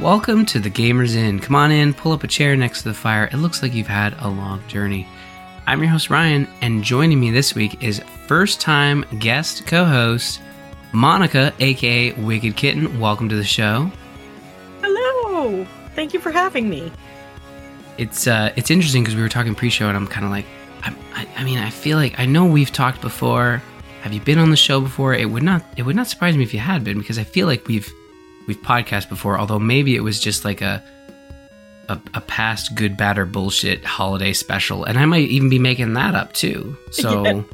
Welcome to the Gamers Inn. Come on in, pull up a chair next to the fire. It looks like you've had a long journey. I'm your host, Ryan, and joining me this week is first time guest co host, Monica, aka Wicked Kitten. Welcome to the show. Hello. Thank you for having me. It's uh, it's interesting because we were talking pre-show, and I'm kind of like, I, I, I mean, I feel like I know we've talked before. Have you been on the show before? It would not, it would not surprise me if you had been because I feel like we've we've podcast before, although maybe it was just like a, a a, past good, bad, or bullshit holiday special, and I might even be making that up too. So,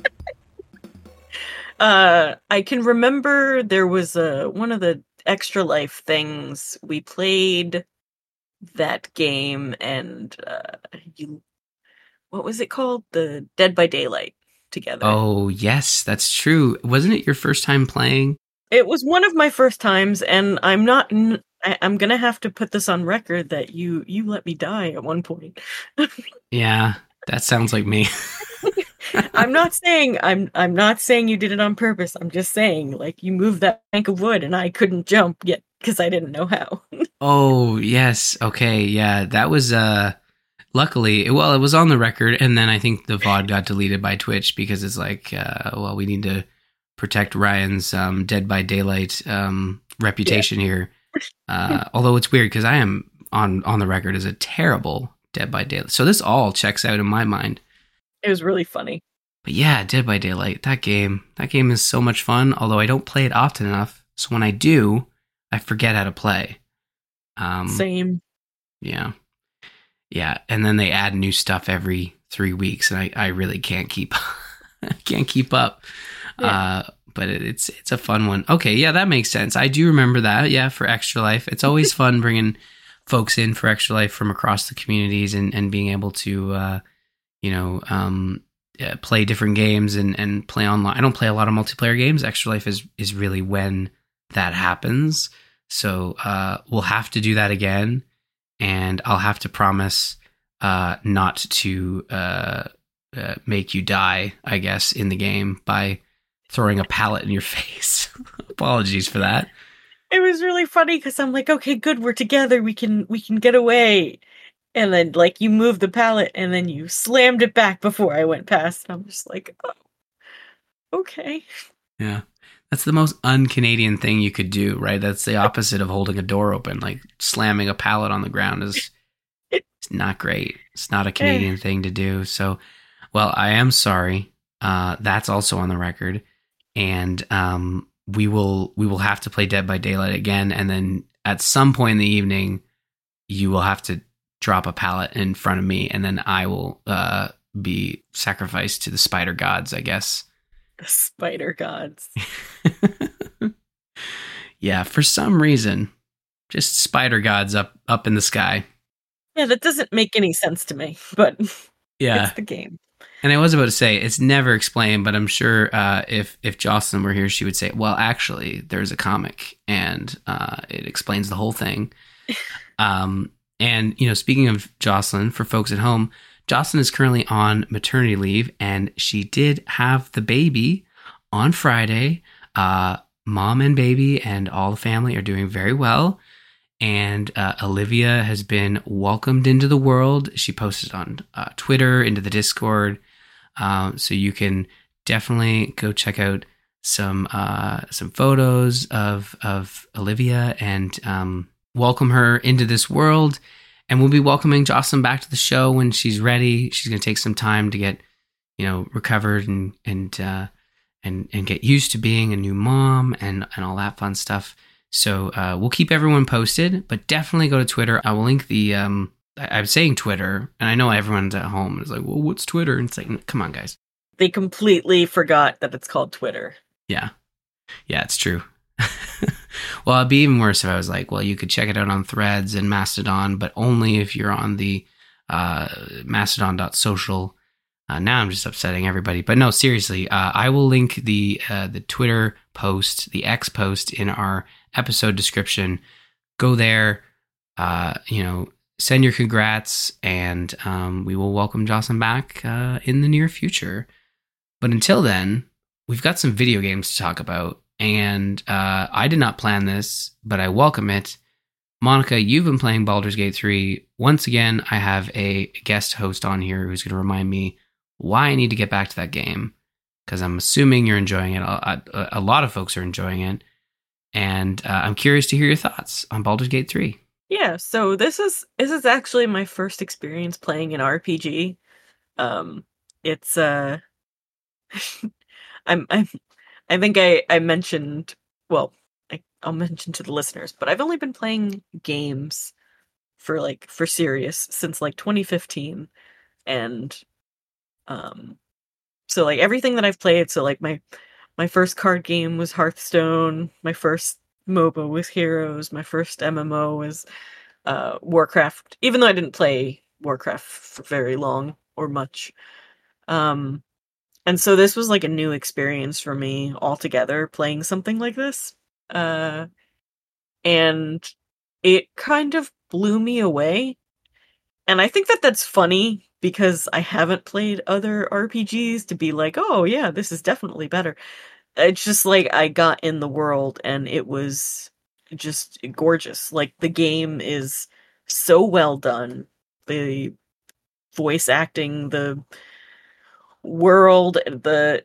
yeah. uh, I can remember there was a one of the extra life things we played that game, and uh, you, what was it called? The Dead by Daylight together. Oh yes, that's true. Wasn't it your first time playing? It was one of my first times, and I'm not. I, am gonna have to put this on record that you you let me die at one point. yeah, that sounds like me. I'm not saying I'm I'm not saying you did it on purpose. I'm just saying like you moved that bank of wood and I couldn't jump yet because I didn't know how. oh yes, okay, yeah, that was uh luckily well it was on the record and then I think the VOD got deleted by Twitch because it's like uh well we need to protect Ryan's um, Dead by Daylight um, reputation yeah. here. Uh, although it's weird because I am on on the record as a terrible Dead by Daylight. So this all checks out in my mind. It was really funny. But yeah, Dead by Daylight, that game, that game is so much fun. Although I don't play it often enough, so when I do, I forget how to play. Um, Same. Yeah, yeah, and then they add new stuff every three weeks, and I, I really can't keep can't keep up. Yeah. Uh, but it's it's a fun one. Okay, yeah, that makes sense. I do remember that. Yeah, for Extra Life, it's always fun bringing folks in for Extra Life from across the communities and and being able to, uh, you know, um, yeah, play different games and and play online. I don't play a lot of multiplayer games. Extra Life is is really when that happens. So uh, we'll have to do that again, and I'll have to promise uh, not to uh, uh, make you die. I guess in the game by throwing a pallet in your face. Apologies for that. It was really funny because I'm like, okay, good, we're together. We can we can get away. And then like you moved the pallet and then you slammed it back before I went past. And I'm just like, oh, okay. Yeah. That's the most un-Canadian thing you could do, right? That's the opposite of holding a door open. Like slamming a pallet on the ground is it's not great. It's not a Canadian thing to do. So, well, I am sorry. Uh, that's also on the record and um, we will we will have to play Dead by Daylight again, and then at some point in the evening, you will have to drop a pallet in front of me, and then I will uh, be sacrificed to the spider gods, I guess. The spider gods. yeah, for some reason, just spider gods up up in the sky. Yeah, that doesn't make any sense to me, but yeah, it's the game. And I was about to say it's never explained, but I'm sure uh, if if Jocelyn were here, she would say, "Well, actually, there's a comic, and uh, it explains the whole thing." um, and you know, speaking of Jocelyn, for folks at home, Jocelyn is currently on maternity leave, and she did have the baby on Friday. Uh, mom and baby and all the family are doing very well and uh, Olivia has been welcomed into the world. She posted on uh, Twitter, into the Discord, um, so you can definitely go check out some uh, some photos of of Olivia and um, welcome her into this world. And we'll be welcoming Jocelyn back to the show when she's ready. She's going to take some time to get, you know, recovered and and uh, and and get used to being a new mom and and all that fun stuff. So uh, we'll keep everyone posted, but definitely go to Twitter. I will link the um, I'm saying Twitter, and I know everyone's at home and is like, well, what's Twitter? And it's like, come on, guys. They completely forgot that it's called Twitter. Yeah. Yeah, it's true. well, it'd be even worse if I was like, well, you could check it out on threads and Mastodon, but only if you're on the uh, mastodon.social. Uh, now I'm just upsetting everybody. But no, seriously, uh, I will link the uh, the Twitter post, the X post in our episode description. Go there, uh, you know, send your congrats, and um, we will welcome Jocelyn back uh, in the near future. But until then, we've got some video games to talk about, and uh, I did not plan this, but I welcome it. Monica, you've been playing Baldur's Gate 3. Once again, I have a guest host on here who's going to remind me why I need to get back to that game because I'm assuming you're enjoying it. A, a, lot of folks are enjoying it. And uh, I'm curious to hear your thoughts on Baldur's Gate 3. Yeah, so this is this is actually my first experience playing an RPG. Um it's uh I'm I'm I think I I mentioned well, I, I'll mention to the listeners, but I've only been playing games for like for serious since like 2015 and um so like everything that I've played so like my my first card game was Hearthstone, my first MOBA with Heroes, my first MMO was uh Warcraft even though I didn't play Warcraft for very long or much. Um and so this was like a new experience for me altogether playing something like this. Uh and it kind of blew me away. And I think that that's funny because I haven't played other RPGs to be like, "Oh yeah, this is definitely better." It's just like I got in the world and it was just gorgeous. Like the game is so well done. The voice acting, the world, the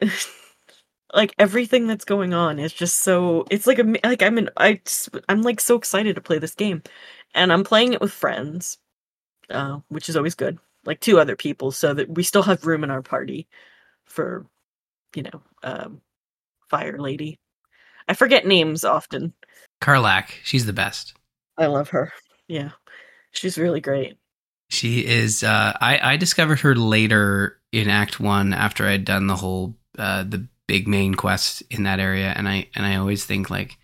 like everything that's going on is just so it's like a like I'm in I just, I'm like so excited to play this game. And I'm playing it with friends. Uh, which is always good. Like two other people so that we still have room in our party for you know, um Fire Lady. I forget names often. Karlach, she's the best. I love her. Yeah. She's really great. She is. Uh, I I discovered her later in Act One after I'd done the whole uh, the big main quest in that area, and I and I always think like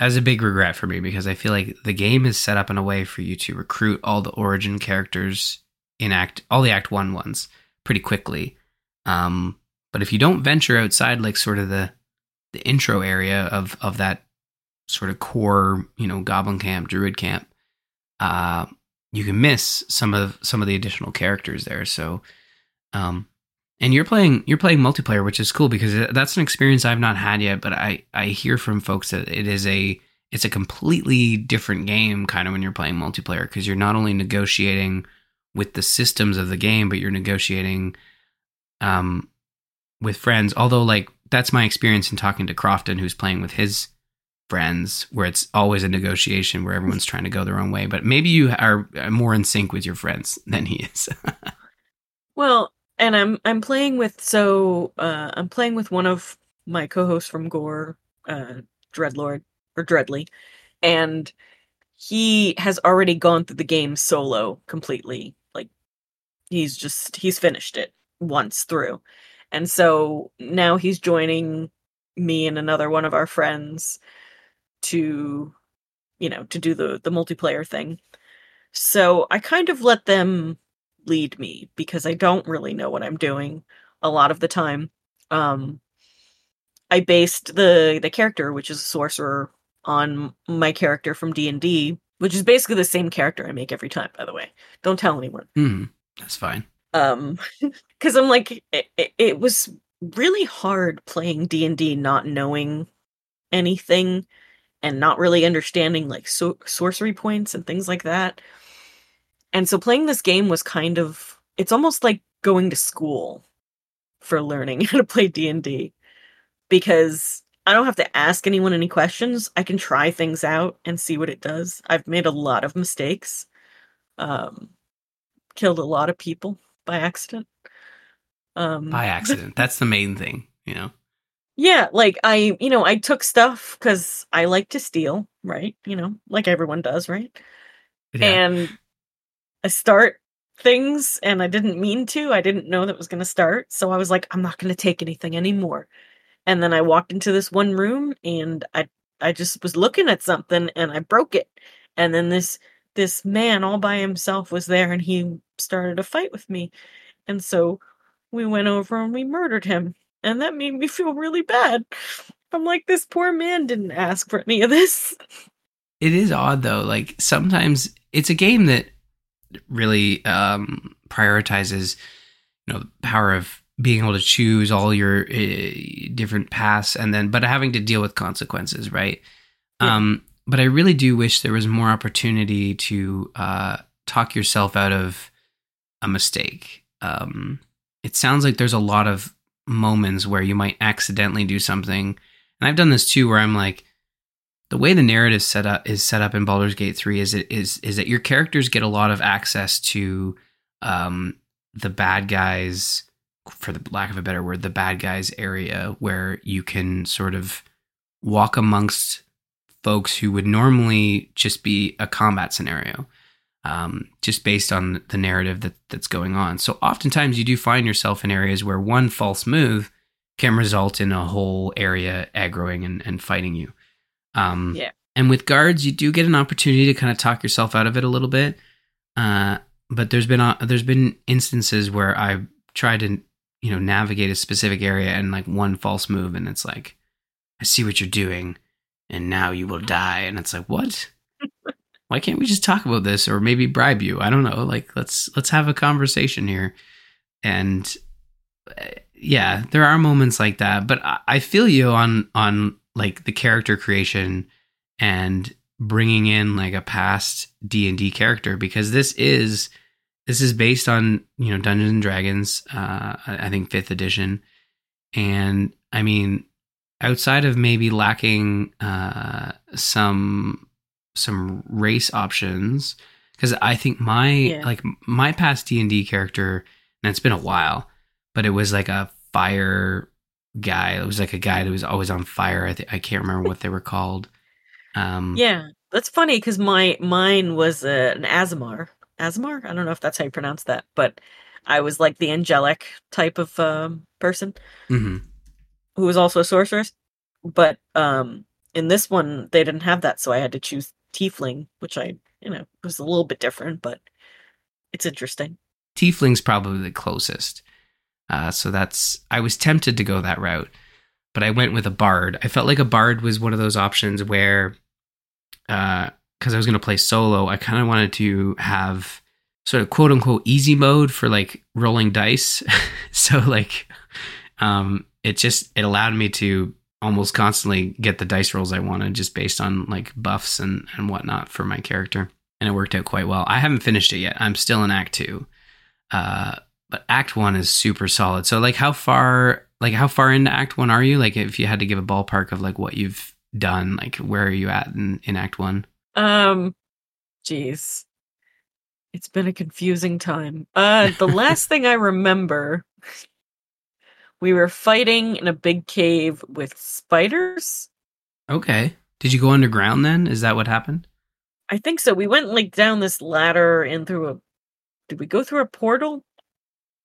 as a big regret for me because I feel like the game is set up in a way for you to recruit all the origin characters in Act all the Act One ones pretty quickly. Um, but if you don't venture outside like sort of the the intro area of of that sort of core, you know, goblin camp, druid camp, uh, you can miss some of some of the additional characters there. So, um, and you're playing you're playing multiplayer, which is cool because that's an experience I've not had yet. But I I hear from folks that it is a it's a completely different game kind of when you're playing multiplayer because you're not only negotiating with the systems of the game, but you're negotiating um with friends. Although like that's my experience in talking to Crofton, who's playing with his friends where it's always a negotiation where everyone's trying to go their own way but maybe you are more in sync with your friends than he is well and i'm i'm playing with so uh i'm playing with one of my co-hosts from gore uh dreadlord or dreadly and he has already gone through the game solo completely like he's just he's finished it once through and so now he's joining me and another one of our friends to you know to do the the multiplayer thing. So i kind of let them lead me because i don't really know what i'm doing a lot of the time. Um i based the the character which is a sorcerer on my character from d&d which is basically the same character i make every time by the way. Don't tell anyone. Mm, that's fine um because i'm like it, it, it was really hard playing d&d not knowing anything and not really understanding like so- sorcery points and things like that. And so playing this game was kind of it's almost like going to school for learning how to play D&D because I don't have to ask anyone any questions. I can try things out and see what it does. I've made a lot of mistakes. Um killed a lot of people by accident. Um by accident. That's the main thing, you know. Yeah, like I, you know, I took stuff because I like to steal, right? You know, like everyone does, right? Yeah. And I start things and I didn't mean to. I didn't know that was going to start. So I was like, I'm not going to take anything anymore. And then I walked into this one room and I I just was looking at something and I broke it. And then this this man all by himself was there and he started a fight with me. And so we went over and we murdered him and that made me feel really bad. I'm like, this poor man didn't ask for any of this. It is odd though. Like sometimes it's a game that really um, prioritizes, you know, the power of being able to choose all your uh, different paths, and then but having to deal with consequences, right? Yeah. Um, but I really do wish there was more opportunity to uh, talk yourself out of a mistake. Um, it sounds like there's a lot of moments where you might accidentally do something, and I've done this too, where I'm like, the way the narrative set up is set up in Baldur's Gate three is it is is that your characters get a lot of access to um, the bad guys, for the lack of a better word, the bad guys area where you can sort of walk amongst folks who would normally just be a combat scenario, um, just based on the narrative that that's going on. So oftentimes you do find yourself in areas where one false move can result in a whole area aggroing and, and fighting you. Um, Yeah. And with guards, you do get an opportunity to kind of talk yourself out of it a little bit. Uh, but there's been uh, there's been instances where I've tried to you know navigate a specific area and like one false move, and it's like, I see what you're doing, and now you will die. And it's like, what? Why can't we just talk about this, or maybe bribe you? I don't know. Like, let's let's have a conversation here. And uh, yeah, there are moments like that, but I, I feel you on on like the character creation and bringing in like a past D&D character because this is this is based on, you know, Dungeons and Dragons uh I think 5th edition and I mean outside of maybe lacking uh some some race options cuz I think my Yeah. like my past D&D character and it's been a while but it was like a fire guy. It was like a guy that was always on fire. I, th- I can't remember what they were called. Um, Yeah, that's funny because my mine was uh, an Aasimar. Aasimar? I don't know if that's how you pronounce that, but I was like the angelic type of um, person mhm. Who was also a sorceress. But um, in this one, they didn't have that, so I had to choose Tiefling, which I, you know, was a little bit different, but it's interesting. Tiefling's probably the closest. Uh, so that's I was tempted to go that route, but I went with a bard. I felt like a bard was one of those options where, because I was going to play solo, I kind of wanted to have sort of quote unquote easy mode for like rolling dice. so like, um, it just it allowed me to almost constantly get the dice rolls I wanted just based on like buffs and and whatnot for my character, and it worked out quite well. I haven't finished it yet. I'm still in Act Two. Uh, but act one is super solid so like how far like how far into act one are you like if you had to give a ballpark of like what you've done like where are you at in, in act one Um, jeez, it's been a confusing time. Uh, the last thing I remember, we were fighting in a big cave with spiders. okay did you go underground then is that what happened I think so. We went like down this ladder and through a. Did we go through a portal?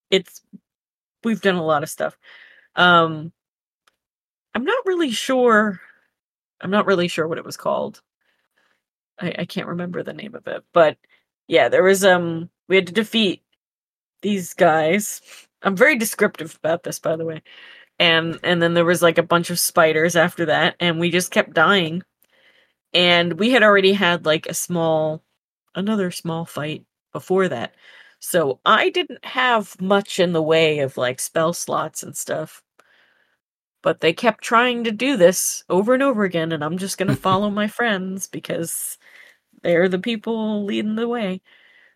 It's. We've done a lot of stuff. Um, I'm not really sure. I'm not really sure what it was called. I, I can't remember the name of it, but yeah, there was um. We had to defeat these guys. I'm very descriptive about this, by the way. And and then there was like a bunch of spiders after that, and we just kept dying. And we had already had like a small another small fight before that. So i didn't have much in the way of like spell slots and stuff. But they kept trying to do this over and over again and i'm just going to follow my friends because they're the people leading the way.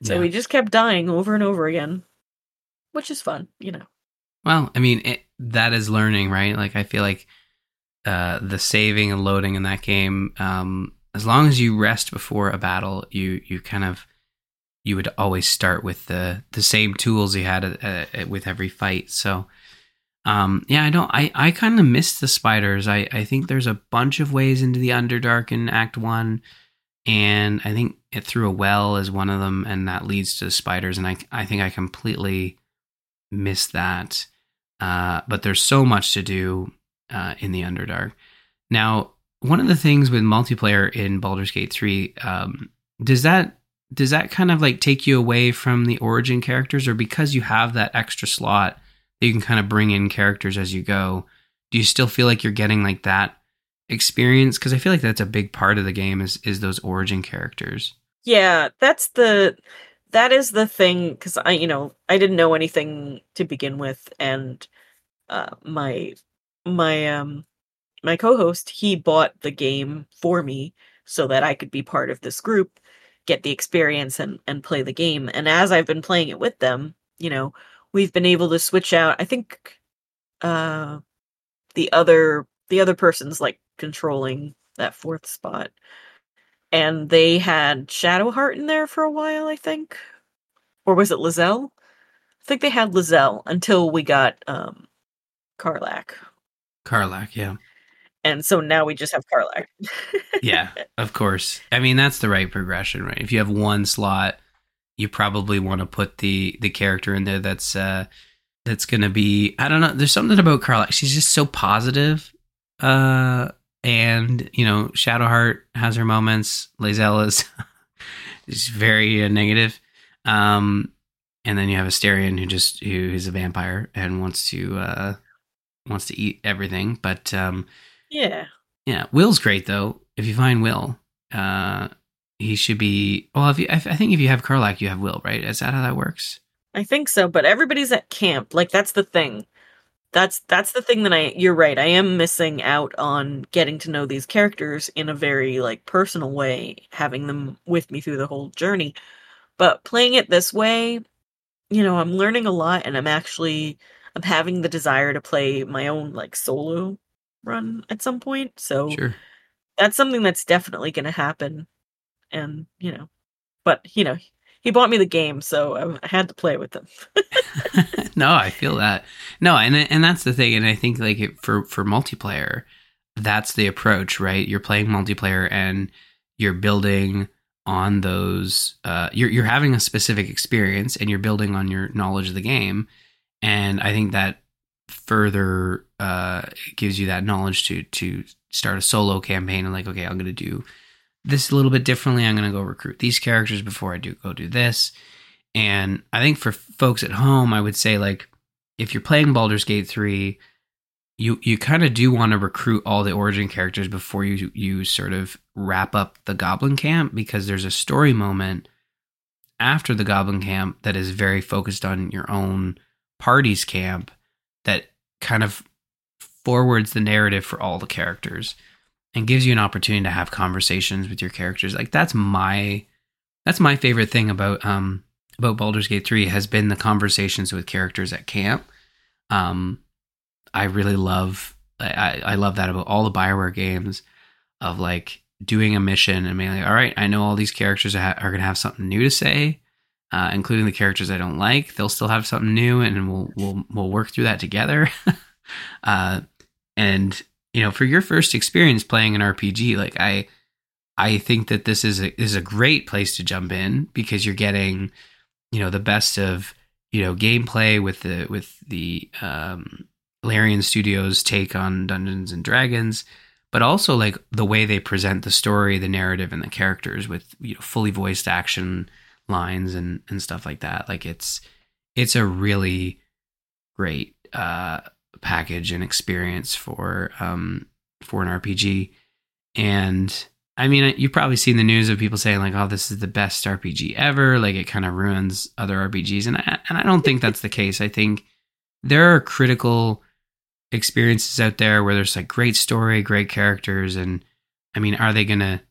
So Yeah. we just kept dying over and over again which is fun you know. Well i mean it, that is learning right? Like i feel like uh the saving and loading in that game um as long as you rest before a battle you you kind of you would always start with the the same tools you had uh, uh, with every fight. So um yeah i don't i i kind of miss the spiders. I i think there's a bunch of ways into the underdark in act one and i think it through a well is one of them and that leads to spiders and i i think i completely miss that. Uh but there's so much to do uh in the underdark. Now one of the things with multiplayer in Baldur's Gate 3 um does that does that kind of like take you away from the origin characters? Or because you have that extra slot that you can kind of bring in characters as you go do you still feel like you're getting like that experience? Because i feel like that's a big part of the game is is those origin characters. Yeah, that's the that is the thing because I you know I didn't know anything to begin with, and uh, my my um my co-host he bought the game for me so that I could be part of this group, get the experience and and play the game. And as I've been playing it with them, you know, we've been able to switch out. I think uh the other the other person's like controlling that fourth spot. And they had Shadowheart in there for a while, I think. Or was it Lae'zel? I think they had Lae'zel until we got um Karlach. Karlach, yeah. And so now we just have Karlach. yeah, of course. I mean, that's the right progression, right? If you have one slot, you probably want to put the the character in there that's uh that's going to be I don't know, there's something about Karlach. She's just so positive. Uh and, you know, Shadowheart has her moments. Lae'zel is is very uh, negative. Um and then you have Astarion who just who is a vampire and wants to uh wants to eat everything. But um, yeah, yeah, Will's great though. If you find Will, uh, he should be. Well, if you, I, I think if you have Karlach, you have Will, right? Is that how that works? I think so. But everybody's at camp. Like that's the thing. That's that's the thing that I. You're right. I am missing out on getting to know these characters in a very like personal way, having them with me through the whole journey. But playing it this way, you know, I'm learning a lot, and I'm actually I'm having the desire to play my own like solo run at some point. So sure. that's something that's definitely going to happen. And, you know, but, you know, he bought me the game, so I had to play with him. no, I feel that. No, and and that's the thing and I think like it, for for multiplayer, that's the approach, right? You're playing multiplayer and you're building on those uh, you're you're having a specific experience and you're building on your knowledge of the game and I think that further uh, gives you that knowledge to to start a solo campaign and like, okay, I'm going to do this is a little bit differently. I'm going to go recruit these characters before I do go do this. And I think for folks at home, I would say like if you're playing Baldur's Gate 3, you you kind of do want to recruit all the origin characters before you you sort of wrap up the goblin camp because there's a story moment after the goblin camp that is very focused on your own party's camp that kind of forwards the narrative for all the characters and gives you an opportunity to have conversations with your characters. Like that's my that's my favorite thing about um about Baldur's Gate 3 has been the conversations with characters at camp. Um I really love I, I love that about all the Bioware games of like doing a mission and being like, all right, I know all these characters are, going to have something new to say uh, including the characters I don't like. They'll still have something new, and we'll we'll we'll work through that together. uh, and you know, for your first experience playing an RPG, like I, I think that this is a is a great place to jump in because you're getting, you know, the best of you know gameplay with the with the um, Larian Studios take on Dungeons and Dragons, but also like the way they present the story, the narrative, and the characters with you know, fully voiced action lines and and stuff like that. Like it's it's a really great uh, package and experience for um, for an RPG. And I mean, you've probably seen the news of people saying like, "Oh, this is the best RPG ever." Like it kind of ruins other RPGs, and I, and I don't think that's the case. I think there are critical experiences out there where there's like great story, great characters, and I mean, are they gonna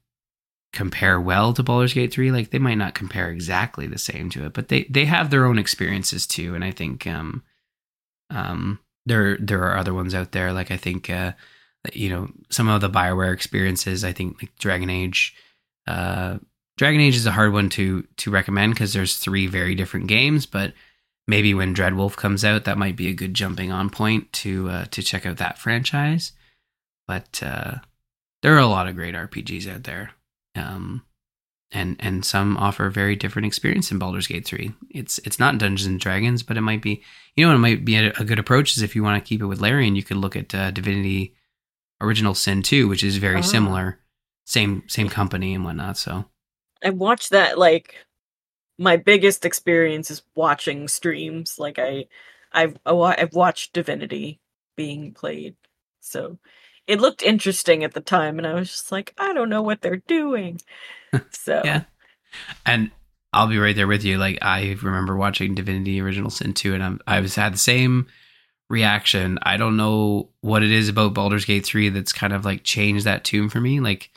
compare well to Baldur's Gate 3. Like they might not compare exactly the same to it, but they they have their own experiences too. And I think um um there there are other ones out there. Like I think uh you know some of the Bioware experiences. I think like Dragon Age. Uh, Dragon Age is a hard one to to recommend because there's three very different games, but maybe when Dreadwolf comes out, that might be a good jumping on point to uh, to check out that franchise. But uh, there are a lot of great RPGs out there um, and and some offer a very different experience in Baldur's Gate 3. It's it's not Dungeons and Dragons, but it might be you know it might be a, a, good approach is if you want to keep it with Larian, you could look at uh, Divinity Original Sin 2, which is very oh. similar, same same company and whatnot. So I watched that like my biggest experience is watching streams. Like I I've I've watched Divinity being played. So it looked interesting at the time and i was just like i don't know what they're doing. So yeah. And i'll be right there with you like i remember watching divinity original sin 2 and I'm, i was had the same reaction. I don't know what it is about Baldur's Gate 3 that's kind of like changed that tune for me like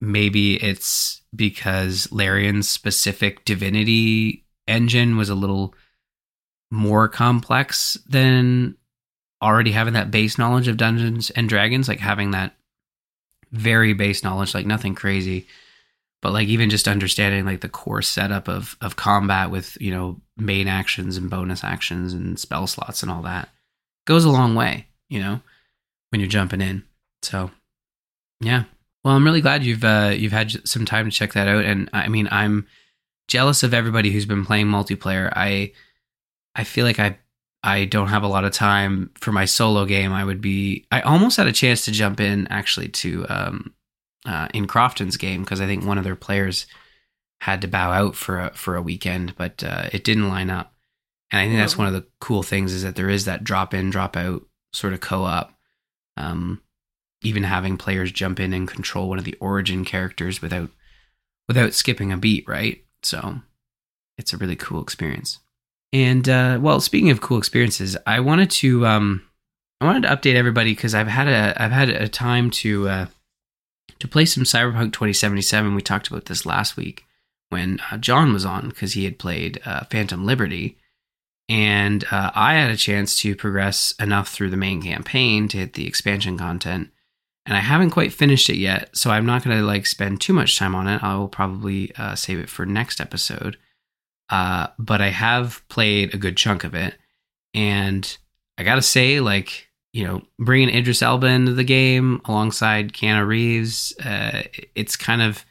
maybe it's because Larian's specific divinity engine was a little more complex than already having that base knowledge of Dungeons and Dragons, like having that very base knowledge, like nothing crazy, but like even just understanding like the core setup of of combat with you know main actions and bonus actions and spell slots and all that goes a long way, you know, when you're jumping in. So, yeah. Well, I'm really glad you've uh, you've had some time to check that out, and I mean, I'm jealous of everybody who's been playing multiplayer. I I feel like I I don't have a lot of time for my solo game. I would be I almost had a chance to jump in actually to um uh, in Crofton's game because I think one of their players had to bow out for a for a weekend, but uh, it didn't line up. And I think that's one of the cool things is that there is that drop in, drop out sort of co op. Um, even having players jump in and control one of the origin characters without without skipping a beat, right? So it's a really cool experience. And uh, well, speaking of cool experiences, I wanted to um, I wanted to update everybody because I've had a I've had a time to uh, to play some Cyberpunk 2077. We talked about this last week when uh, John was on because he had played uh, Phantom Liberty, and uh, I had a chance to progress enough through the main campaign to hit the expansion content. And I haven't quite finished it yet, so I'm not going to like spend too much time on it. I will probably uh, save it for next episode. Uh, but I have played a good chunk of it, and I gotta say, like you know, bringing Idris Elba into the game alongside Keanu Reeves, uh, it's kind of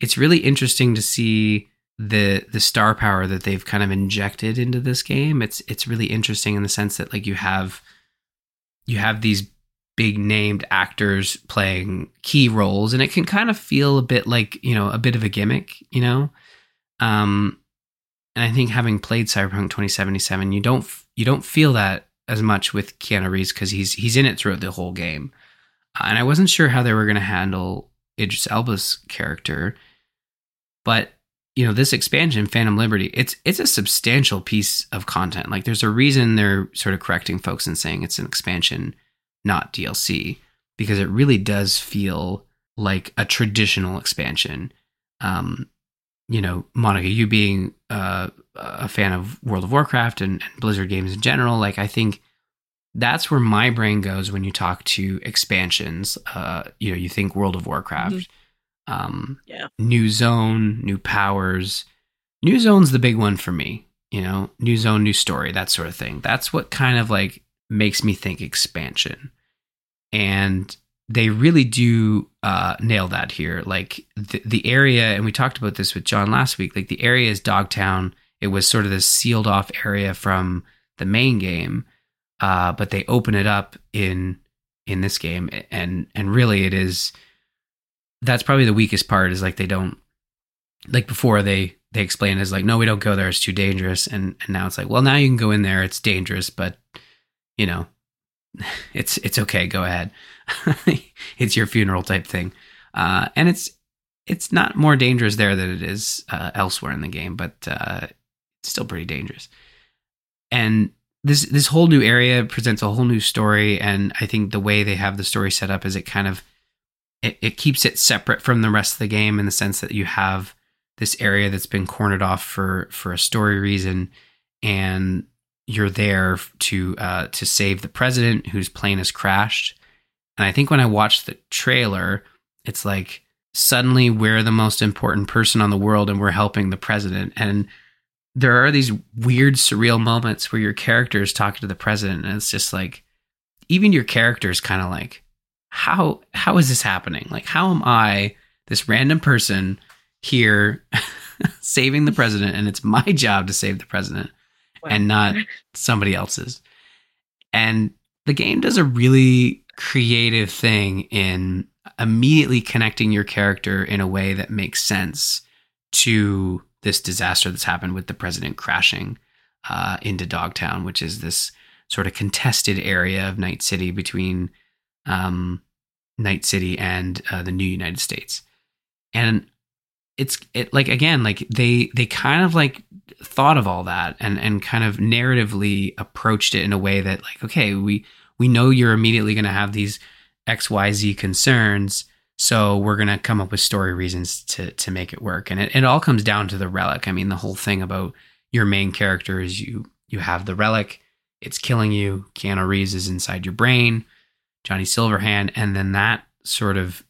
it's really interesting to see the the star power that they've kind of injected into this game. It's it's really interesting in the sense that like you have you have these big named actors playing key roles and it can kind of feel a bit like, you know, a bit of a gimmick, you know. Um and I think having played Cyberpunk 2077, you don't you don't feel that as much with Keanu Reeves because he's he's in it throughout the whole game. Uh, and I wasn't sure how they were going to handle Idris Elba's character, but you know this expansion, Phantom Liberty, it's it's a substantial piece of content. Like there's a reason they're sort of correcting folks and saying it's an expansion, not DLC, because it really does feel like a traditional expansion. Um, you know, Monica, you being uh, a fan of World of Warcraft and, and, Blizzard games in general, like I think that's where my brain goes when you talk to expansions. Uh, you know, you think World of Warcraft, mm-hmm. um, yeah, new zone, new powers. New zone's the big one for me. You know, new zone, new story, that sort of thing. That's what kind of like makes me think expansion. And they really do uh, nail that here. Like the, the area, and we talked about this with John last week. Like the area is Dogtown. It was sort of this sealed off area from the main game, uh, but they open it up in in this game, and and really it is. That's probably the weakest part. Is like they don't like before they they explain it as like no we don't go there it's too dangerous and and now it's like well now you can go in there it's dangerous but you know it's it's okay. Go ahead. It's your funeral type thing. Uh, and it's it's not more dangerous there than it is uh, elsewhere in the game but uh, it's still pretty dangerous. And this this whole new area presents a whole new story and i think the way they have the story set up is it kind of it, it keeps it separate from the rest of the game in the sense that you have this area that's been cornered off for for a story reason and you're there to uh, to save the president whose plane has crashed. And I think when I watched the trailer, it's like suddenly we're the most important person on the world and we're helping the president. And there are these weird, surreal moments where your character is talking to the president, and it's just like even your character is kind of like, how how is this happening? Like, how am I this random person here saving the president, and it's my job to save the president? And not somebody else's. And the game does a really creative thing in immediately connecting your character in a way that makes sense to this disaster that's happened with the president crashing uh, into Dogtown, which is this sort of contested area of Night City between um, Night City and uh, the new United States. And it's it like again like they they kind of like thought of all that and and kind of narratively approached it in a way that like okay we we know you're immediately going to have these xyz concerns So we're gonna come up with story reasons to to make it work, and it, it all comes down to the relic. I mean, the whole thing about your main character is you you have the relic, it's killing you. Keanu Reeves is inside your brain, Johnny Silverhand, and then that sort of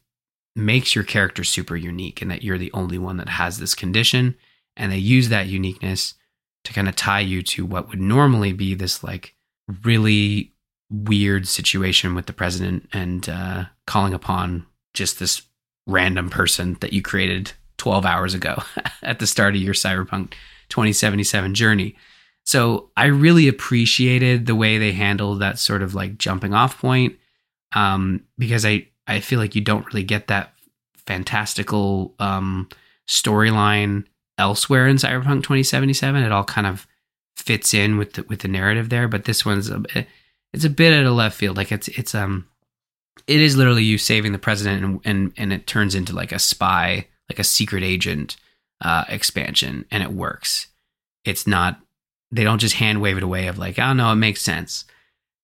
makes your character super unique, and that you're the only one that has this condition, and they use that uniqueness to kind of tie you to what would normally be this like really weird situation with the president and uh, calling upon just this random person that you created 12 hours ago at the start of your cyberpunk 2077 journey. So i really appreciated the way they handled that sort of like jumping off point um, because i i feel like you don't really get that fantastical um, storyline elsewhere in cyberpunk 2077 it all kind of fits in with the, with the narrative there but this one's a it's a bit at a left field. Like it's it's um it is literally you saving the president and and, and it turns into like a spy like a secret agent uh, expansion and it works. It's not they don't just hand wave it away of like oh no it makes sense.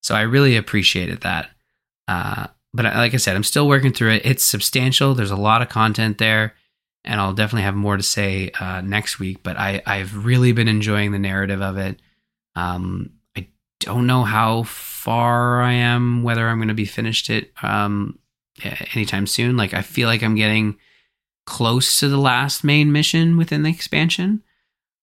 So i really appreciated that. Uh, but like i said i'm still working through it it's substantial there's a lot of content there and i'll definitely have more to say uh, next week but I, i've really been enjoying the narrative of it um, i don't know how far I am, whether I'm going to be finished it um, anytime soon. Like I feel like I'm getting close to the last main mission within the expansion,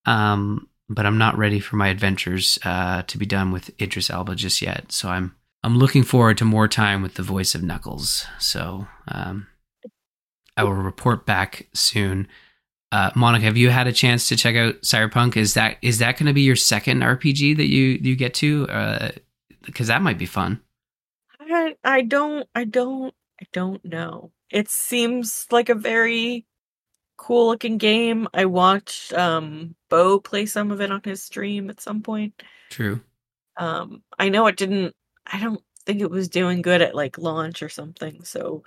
um, but I'm not ready for my adventures uh, to be done with Idris Elba just yet. So I'm I'm looking forward to more time with the voice of Knuckles. So um, I will report back soon. Uh, Monica, have you had a chance to check out Cyberpunk? Is that is that going to be your second RPG that you you get to? Uh, because that might be fun. I I don't I don't I don't know. It seems like a very cool looking game. I watched um Bo play some of it on his stream at some point. True. Um I know it didn't I don't think it was doing good at like launch or something. So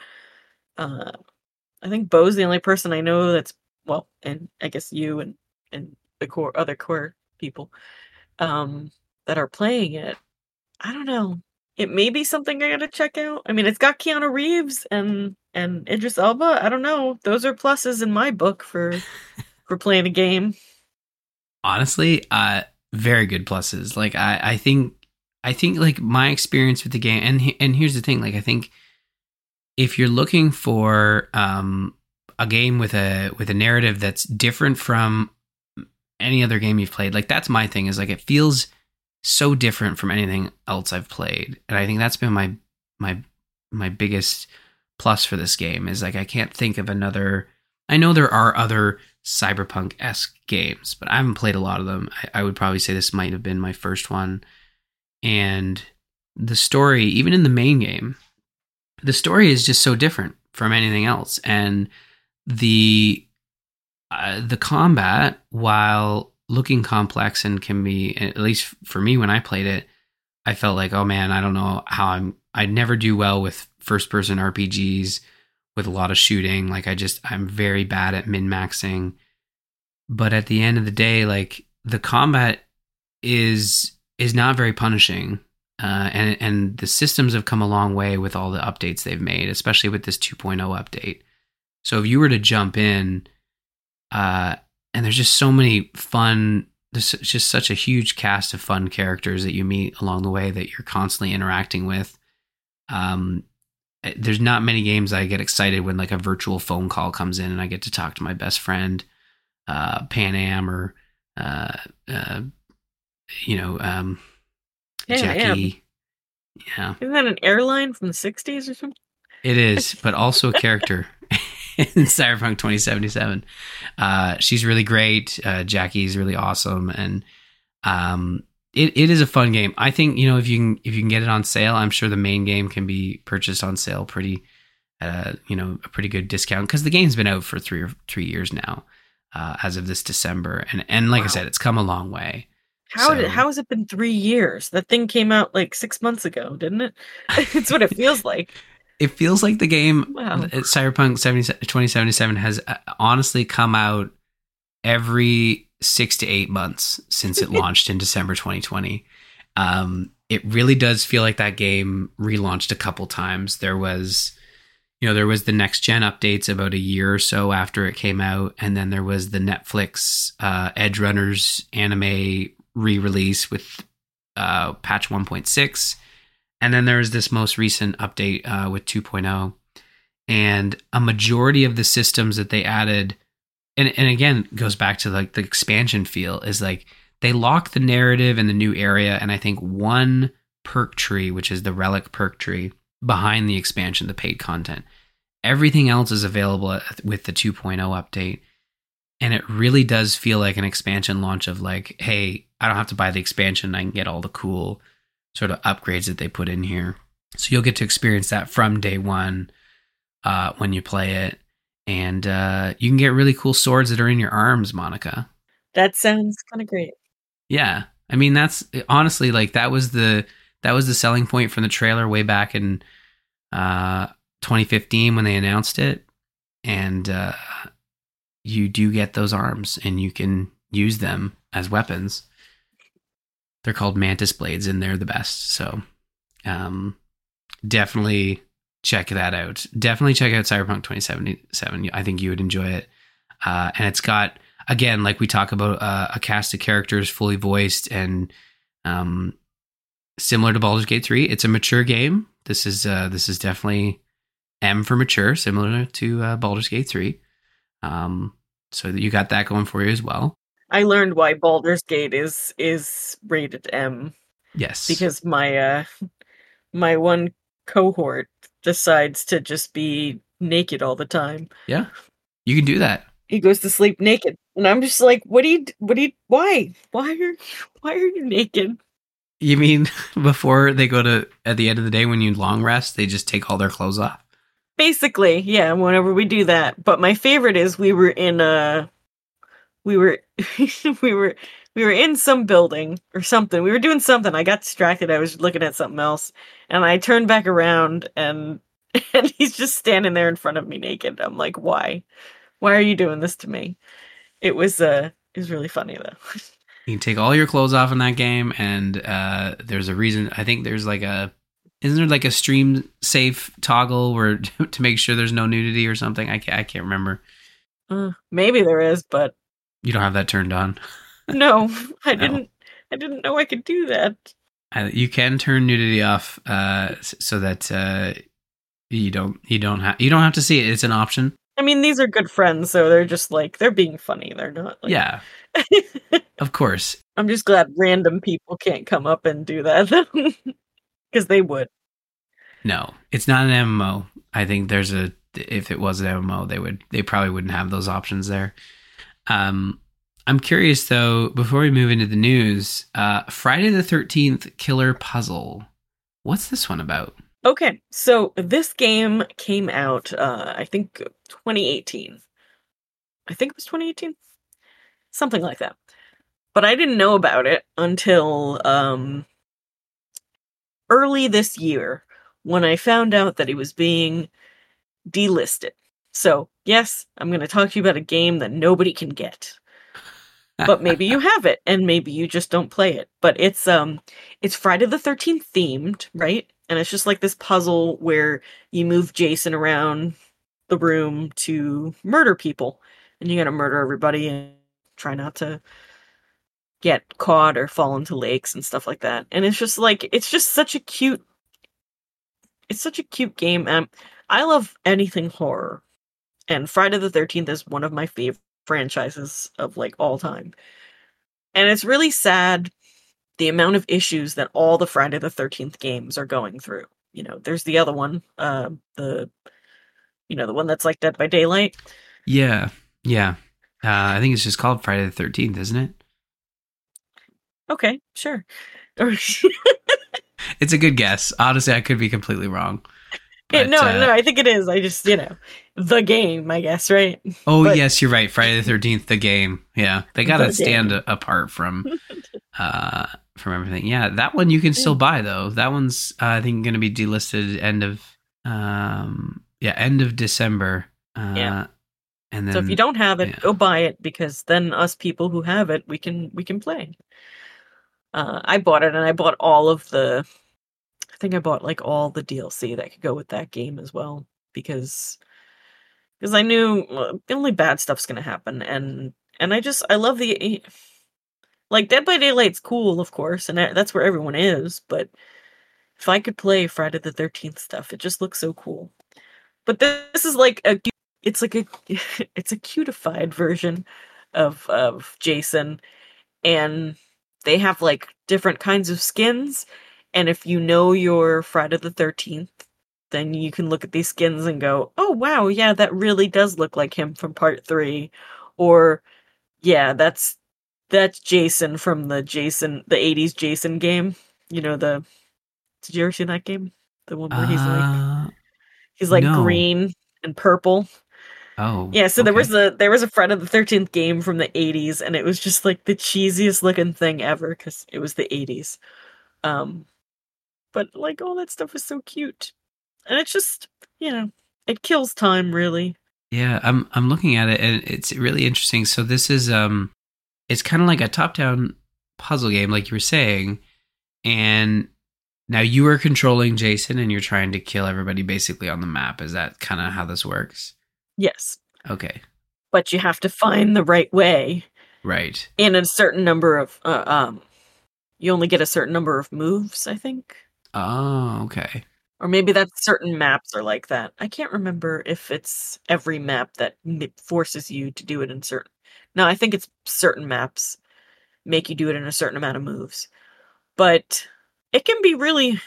uh I think Bo's the only person I know that's well, and I guess you and and the core other core people um that are playing it. I don't know. It may be something I gotta check out. I mean, it's got Keanu Reeves and and Idris Elba. I don't know. Those are pluses in my book for for playing a game. Honestly, uh, very good pluses. Like I, I think, I think like my experience with the game, and and here's the thing. Like I think if you're looking for um a game with a with a narrative that's different from any other game you've played, like that's my thing. Is like it feels so different from anything else I've played. And I think that's been my my my biggest plus for this game is like I can't think of another I know there are other cyberpunk esque games, but I haven't played a lot of them. I, I would probably say this might have been my first one. And the story, even in the main game, the story is just so different from anything else. And the uh, the combat, while looking complex and can be at least for me when I played it, I felt like, oh man, I don't know how I'm I never do well with first person RPGs with a lot of shooting. Like I just I'm very bad at min maxing. But at the end of the day, like the combat is is not very punishing. Uh, and and the systems have come a long way with all the updates they've made, especially with this 2.0 update. So if you were to jump in, uh, and there's just so many fun there's just such a huge cast of fun characters that you meet along the way that you're constantly interacting with um eh, there's not many games I get excited when like a virtual phone call comes in and I get to talk to my best friend uh Panam or uh uh you know um Pan Jackie Am. yeah Isn't that an airline from the 60s or something? it is but also a character in Cyberpunk 2077. Uh, she's really great. Uh, Jackie's really awesome, and um, it, it is a fun game. I think you know if you can if you can get it on sale, I'm sure the main game can be purchased on sale pretty, uh, you know, a pretty good discount because the game's been out for three or three years now, uh, as of this December, and and like wow. I said, it's come a long way. How so, did how has it been three years? That thing came out like six months ago, didn't it? it's what it feels like it feels like the game wow. Cyberpunk 70, 2077 has uh, honestly come out every six to eight months since it launched in December 2020. Um, it really does feel like that game relaunched a couple times. There was, you know, there was the next gen updates about a year or so after it came out, and then there was the Netflix uh, Edgerunners anime re-release with uh, patch 1.6, and then there's this most recent update uh, with 2.0, and a majority of the systems that they added, and and again goes back to like the expansion feel is like they lock the narrative in the new area, and I think one perk tree, which is the relic perk tree behind the expansion, the paid content. Everything else is available with the 2.0 update. And it really does feel like an expansion launch of like, hey, I don't have to buy the expansion. I can get all the cool sort of upgrades that they put in here. So you'll get to experience that from day one uh, when you play it. And uh, you can get really cool swords that are in your arms, Monica. That sounds kind of great. Yeah. I mean, that's honestly like that was the that was the selling point from the trailer way back in uh, 2015 when they announced it. And uh, you do get those arms and you can use them as weapons. They're called mantis blades and they're the best. So um, definitely check that out. Definitely check out Cyberpunk 2077. I think you would enjoy it. Uh, and it's got, again, like we talk about uh, a cast of characters fully voiced and um, similar to Baldur's Gate 3. It's a mature game. This is uh, this is definitely M for mature, similar to uh, Baldur's Gate 3. Um, so you got that going for you as well. I learned why Baldur's Gate is is rated M. Yes. Because my uh my one cohort decides to just be naked all the time. Yeah. You can do that. He goes to sleep naked. And I'm just like, what do you what do you why? Why are why are you naked? You mean before they go to at the end of the day when you long rest, they just take all their clothes off? Basically, yeah, whenever we do that. But my favorite is we were in a we were we were we were in some building or something. We were doing something. I got distracted. I was looking at something else. And I turned back around and and he's just standing there in front of me naked. I'm like, "Why? Why are you doing this to me?" It was uh it was really funny though. You can take all your clothes off in that game, and uh, there's a reason. I think there's like a isn't there like a stream safe toggle where to make sure there's no nudity or something? I can't, I can't remember. Uh, maybe there is, but you don't have that turned on. no, I no. didn't. I didn't know I could do that. Uh, you can turn nudity off uh, so that uh, you don't you don't have you don't have to see it. It's an option. I mean, these are good friends, so they're just like they're being funny. They're not. Like... Yeah, of course. I'm just glad random people can't come up and do that because they would. No, it's not an MMO. I think there's a if it was an MMO, they would they probably wouldn't have those options there. Um, I'm curious though. Before we move into the news, uh, Friday the Thirteenth Killer Puzzle. What's this one about? Okay, so this game came out, uh, I think, 2018. I think it was 2018, something like that. But I didn't know about it until um, early this year when I found out that it was being delisted. So, yes, I'm going to talk to you about a game that nobody can get. but maybe you have it and maybe you just don't play it. But it's um it's Friday the 13th themed, right? and it's just like this puzzle where you move Jason around the room to murder people, and you gotta murder everybody and try not to get caught or fall into lakes and stuff like that. And it's just like it's just such a cute, it's such a cute game. And I love anything horror, and Friday the Thirteenth is one of my favorite franchises of like all time. And it's really sad the amount of issues that all the Friday the 13th games are going through. You know, there's the other one, uh, the, you know, the one that's like Dead by Daylight. Yeah. Yeah. Uh, I think it's just called Friday the 13th, isn't it? Okay, sure. it's a good guess. Honestly, I could be completely wrong. But, no, uh, no, I think it is. I just, you know, the game, I guess, right? Oh, but, yes, you're right. Friday the 13th, the game. Yeah. They got to stand a- apart from uh from everything. Yeah, that one you can still buy though. That one's uh, I think going to be delisted end of um yeah, end of December. Uh yeah. And then So if you don't have it, yeah. go buy it because then us people who have it, we can we can play. Uh I bought it and I bought all of the I think I bought like all the DLC that could go with that game as well because because I knew well, only bad stuff's gonna happen, and and I just I love the like Dead by Daylight's cool, of course, and that's where everyone is. But if I could play Friday the Thirteenth stuff, it just looks so cool. But this is like a it's like a it's a cutified version of of Jason, and they have like different kinds of skins. And if you know your Friday the Thirteenth, then you can look at these skins and go, "Oh wow, yeah, that really does look like him from Part Three, or yeah, that's that's Jason from the Jason the '80s Jason game. You know the did you ever see that game? The one where he's like Uh, he's like no. green and purple. Oh, Yeah, so there was a there was a Friday the Thirteenth game from the '80s, and it was just like the cheesiest looking thing ever because it was the '80s. Um, but like all that stuff is so cute, and it's just you know it kills time really. Yeah, I'm I'm looking at it and it's really interesting. So this is um it's kind of like a top-down puzzle game like you were saying and now you are controlling Jason and you're trying to kill everybody basically on the map. Is that kind of how this works? Yes, Okay. but you have to find the right way Right. in a certain number of uh, um. You only get a certain number of moves, I think. Oh, okay. Or maybe that certain maps are like that. I can't remember if it's every map that forces you to do it in certain. No, I think it's certain maps make you do it in a certain amount of moves. But it can be really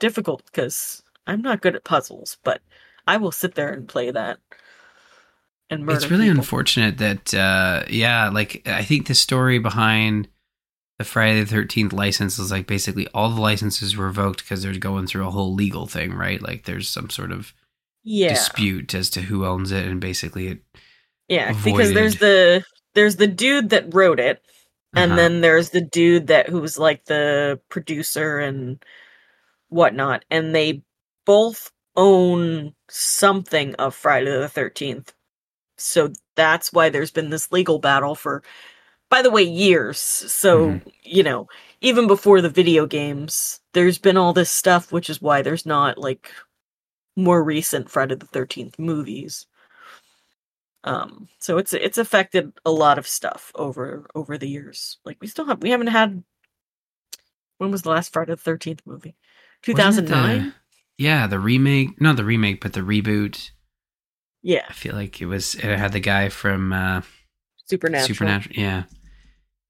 difficult because I'm not good at puzzles, but I will sit there and play that and murder it's really people. unfortunate that uh yeah, like I think the story behind the Friday the 13th license is like basically all the licenses were revoked because they're going through a whole legal thing, right? Like there's some sort of yeah, dispute as to who owns it and basically it yeah, because there's the there's the dude that wrote it, and Uh-huh. then there's the dude that who was like the producer and whatnot, and they both own something of Friday the Thirteenth. So that's why there's been this legal battle for, by the way, years. So Mhm. you know, even before the video games, there's been all this stuff, which is why there's not like more recent Friday the Thirteenth movies. Um, so it's it's affected a lot of stuff over over the years. Like we still have we haven't had. When was the last Friday the Thirteenth movie? Two thousand nine. yeah, the remake, not the remake, but the reboot. Yeah, I feel like it was it had the guy from uh Supernatural. Supernatural. Yeah.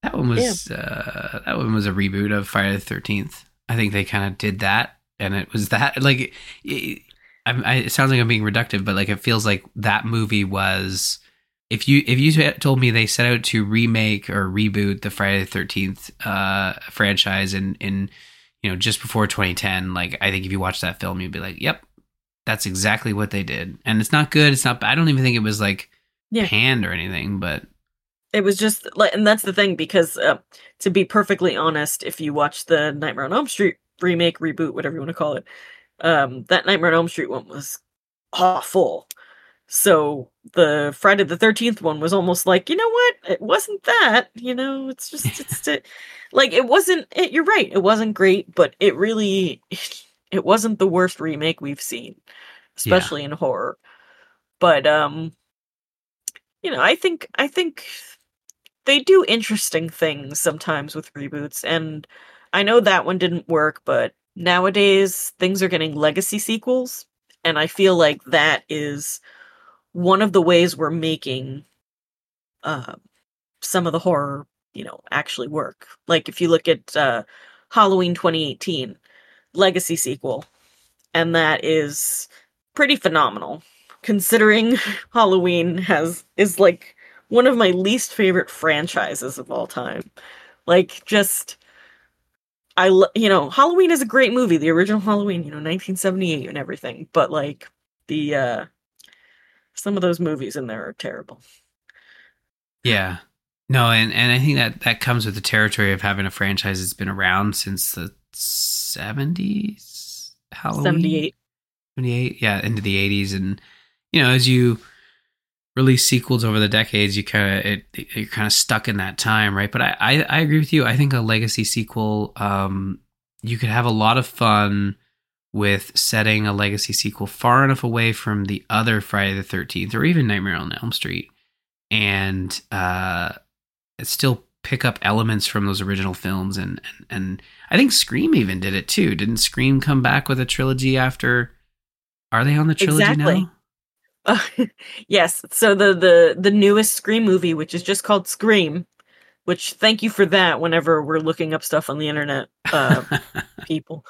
That one was uh that one was a reboot of Friday the 13th. I think they kind of did that and it was that like it, I, it sounds like I'm being reductive, but like it feels like that movie was. If you if you told me they set out to remake or reboot the Friday the Thirteenth uh, franchise in in you know just before 2010, like I think if you watch that film, you'd be like, "Yep, that's exactly what they did." And it's not good. It's not. I don't even think it was like Yeah. panned or anything, but It was just like, and that's the thing because uh, to be perfectly honest, if you watch the Nightmare on Elm Street remake, reboot, whatever you want to call it, um, that Nightmare on Elm Street one was awful. So the Friday the Thirteenth one was almost like, you know what? It wasn't that. You know, it's just it's it, like it wasn't. It, you're right. It wasn't great, but it really it wasn't the worst remake we've seen, especially in horror. But um, you know, I think I think they do interesting things sometimes with reboots, and I know that one didn't work, but nowadays things are getting legacy sequels, and I feel like that is one of the ways we're making uh, some of the horror, you know, actually work. Like if you look at uh, Halloween 2018 legacy sequel, and that is pretty phenomenal considering Halloween has is like one of my least favorite franchises of all time. Like just I you know, Halloween is a great movie, the original Halloween, you know, 1978 and everything, but like the uh some of those movies in there are terrible. Yeah. No, and, and I think that that comes with the territory of having a franchise that's been around since the 70s. Halloween? 78. 78, yeah, into the 80s. And, you know, as you release sequels over the decades, you kind of, it, it- you're kind of stuck in that time, right? But I, I, I agree with you. I think a legacy sequel, um, you could have a lot of fun with setting a legacy sequel far enough away from the other Friday the 13th or even Nightmare on Elm Street and uh, it's still pick up elements from those original films and, and and I think Scream even did it too. Didn't Scream come back with a trilogy after Are they on the trilogy exactly. now? Uh, yes. So the the the newest Scream movie which is just called Scream which thank you for that whenever we're looking up stuff on the internet uh, people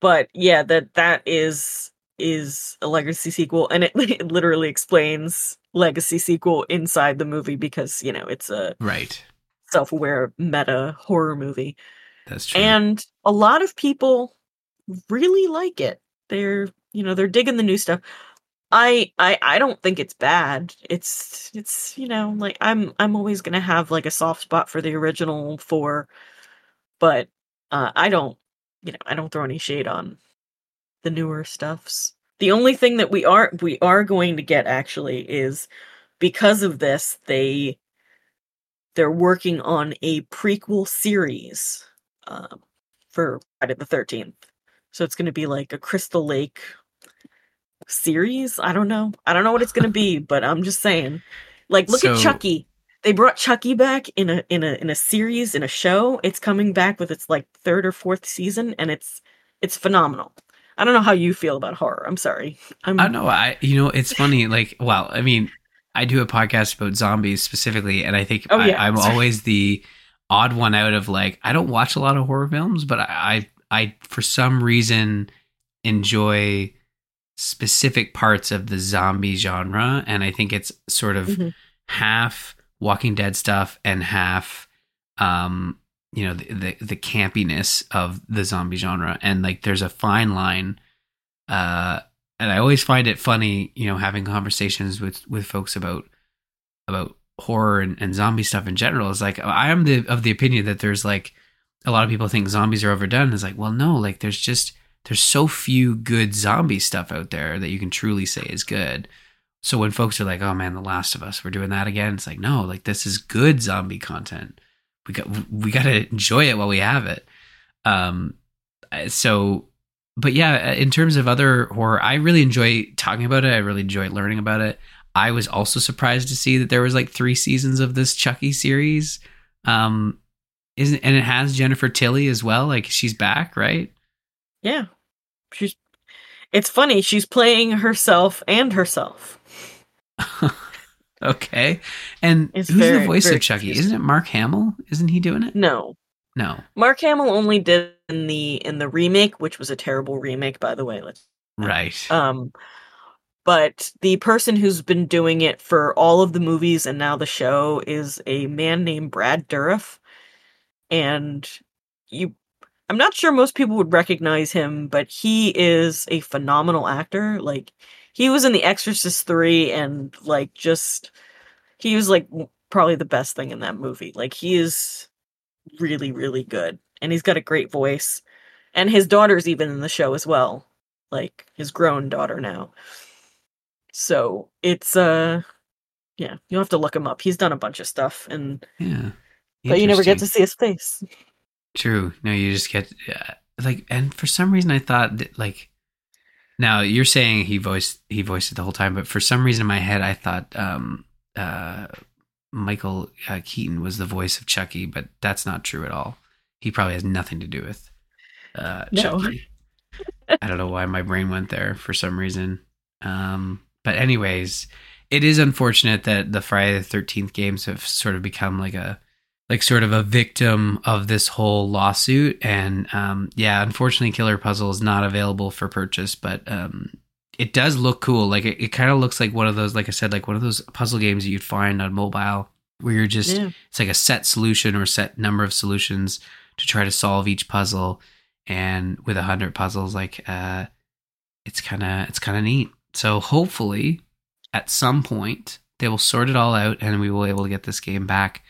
but yeah that that is is a legacy sequel and it, it literally explains legacy sequel inside the movie because you know it's a right self-aware meta horror movie that's true and a lot of people really like it they're you know they're digging the new stuff I I I don't think it's bad. It's it's you know like I'm I'm always gonna have like a soft spot for the original four, but uh, I don't you know I don't throw any shade on the newer stuffs. The only thing that we are we are going to get actually is because of this they they're working on a prequel series um, for Friday the Thirteenth. So it's going to be like a Crystal Lake series. I don't know. I don't know what it's gonna be, but I'm just saying. Like, look so, at Chucky. They brought Chucky back in a in a in a series in a show. It's coming back with its like third or fourth season, and it's it's phenomenal. I don't know how you feel about horror. I'm sorry. I'm, I don't know. I you know it's funny. Like, well, I mean, I do a podcast about zombies specifically, and I think oh, yeah. I, am always the odd one out of like I don't watch a lot of horror films, but I I, I for some reason enjoy specific parts of the zombie genre and i think it's sort of mm-hmm. half walking dead stuff and half um you know the, the, the campiness of the zombie genre and like there's a fine line uh and i always find it funny you know having conversations with with folks about about horror and, and zombie stuff in general is like i am the of the opinion that there's like a lot of people think zombies are overdone it's like well no like there's just there's so few good zombie stuff out there that you can truly say is good. So when folks are like, "Oh man, The Last of Us, we're doing that again," it's like, no, like this is good zombie content. We got we got to enjoy it while we have it. Um, so, but yeah, in terms of other horror, I really enjoy talking about it. I really enjoy learning about it. I was also surprised to see that there was like three seasons of this Chucky series. Um, isn't and it has Jennifer Tilly as well. Like she's back, right? Yeah. She's it's funny, she's playing herself and herself. okay. And it's who's very, the voice of Chucky? Isn't it Mark Hamill? Isn't he doing it? No. No. Mark Hamill only did in the in the remake, which was a terrible remake by the way. Let's Right. Um but the person who's been doing it for all of the movies and now the show is a man named Brad Dourif. And you I'm not sure most people would recognize him, but he is a phenomenal actor. Like he was in The Exorcist 3 and like just he was like probably the best thing in that movie. Like he is really really good and he's got a great voice. And his daughter's even in the show as well. Like his grown daughter now. So, it's uh yeah, you'll have to look him up. He's done a bunch of stuff and Yeah. But you never get to see his face. True. No, you just get uh, like, and for some reason, I thought that, like, now you're saying he voiced he voiced it the whole time, but for some reason in my head, I thought um, uh, Michael uh, Keaton was the voice of Chucky, but that's not true at all. He probably has nothing to do with uh, no. Chucky. I don't know why my brain went there for some reason. Um, but anyways, it is unfortunate that the Friday the Thirteenth games have sort of become like a like sort of a victim of this whole lawsuit. And um, yeah, unfortunately, Killer Puzzle is not available for purchase, but um, it does look cool. Like it, it kind of looks like one of those, like I said, like one of those puzzle games that you'd find on mobile where you're just yeah. it's like a set solution or set number of solutions to try to solve each puzzle. And with a hundred puzzles, like uh, it's kind of it's kind of neat. So hopefully, at some point, they will sort it all out, and we will be able to get this game back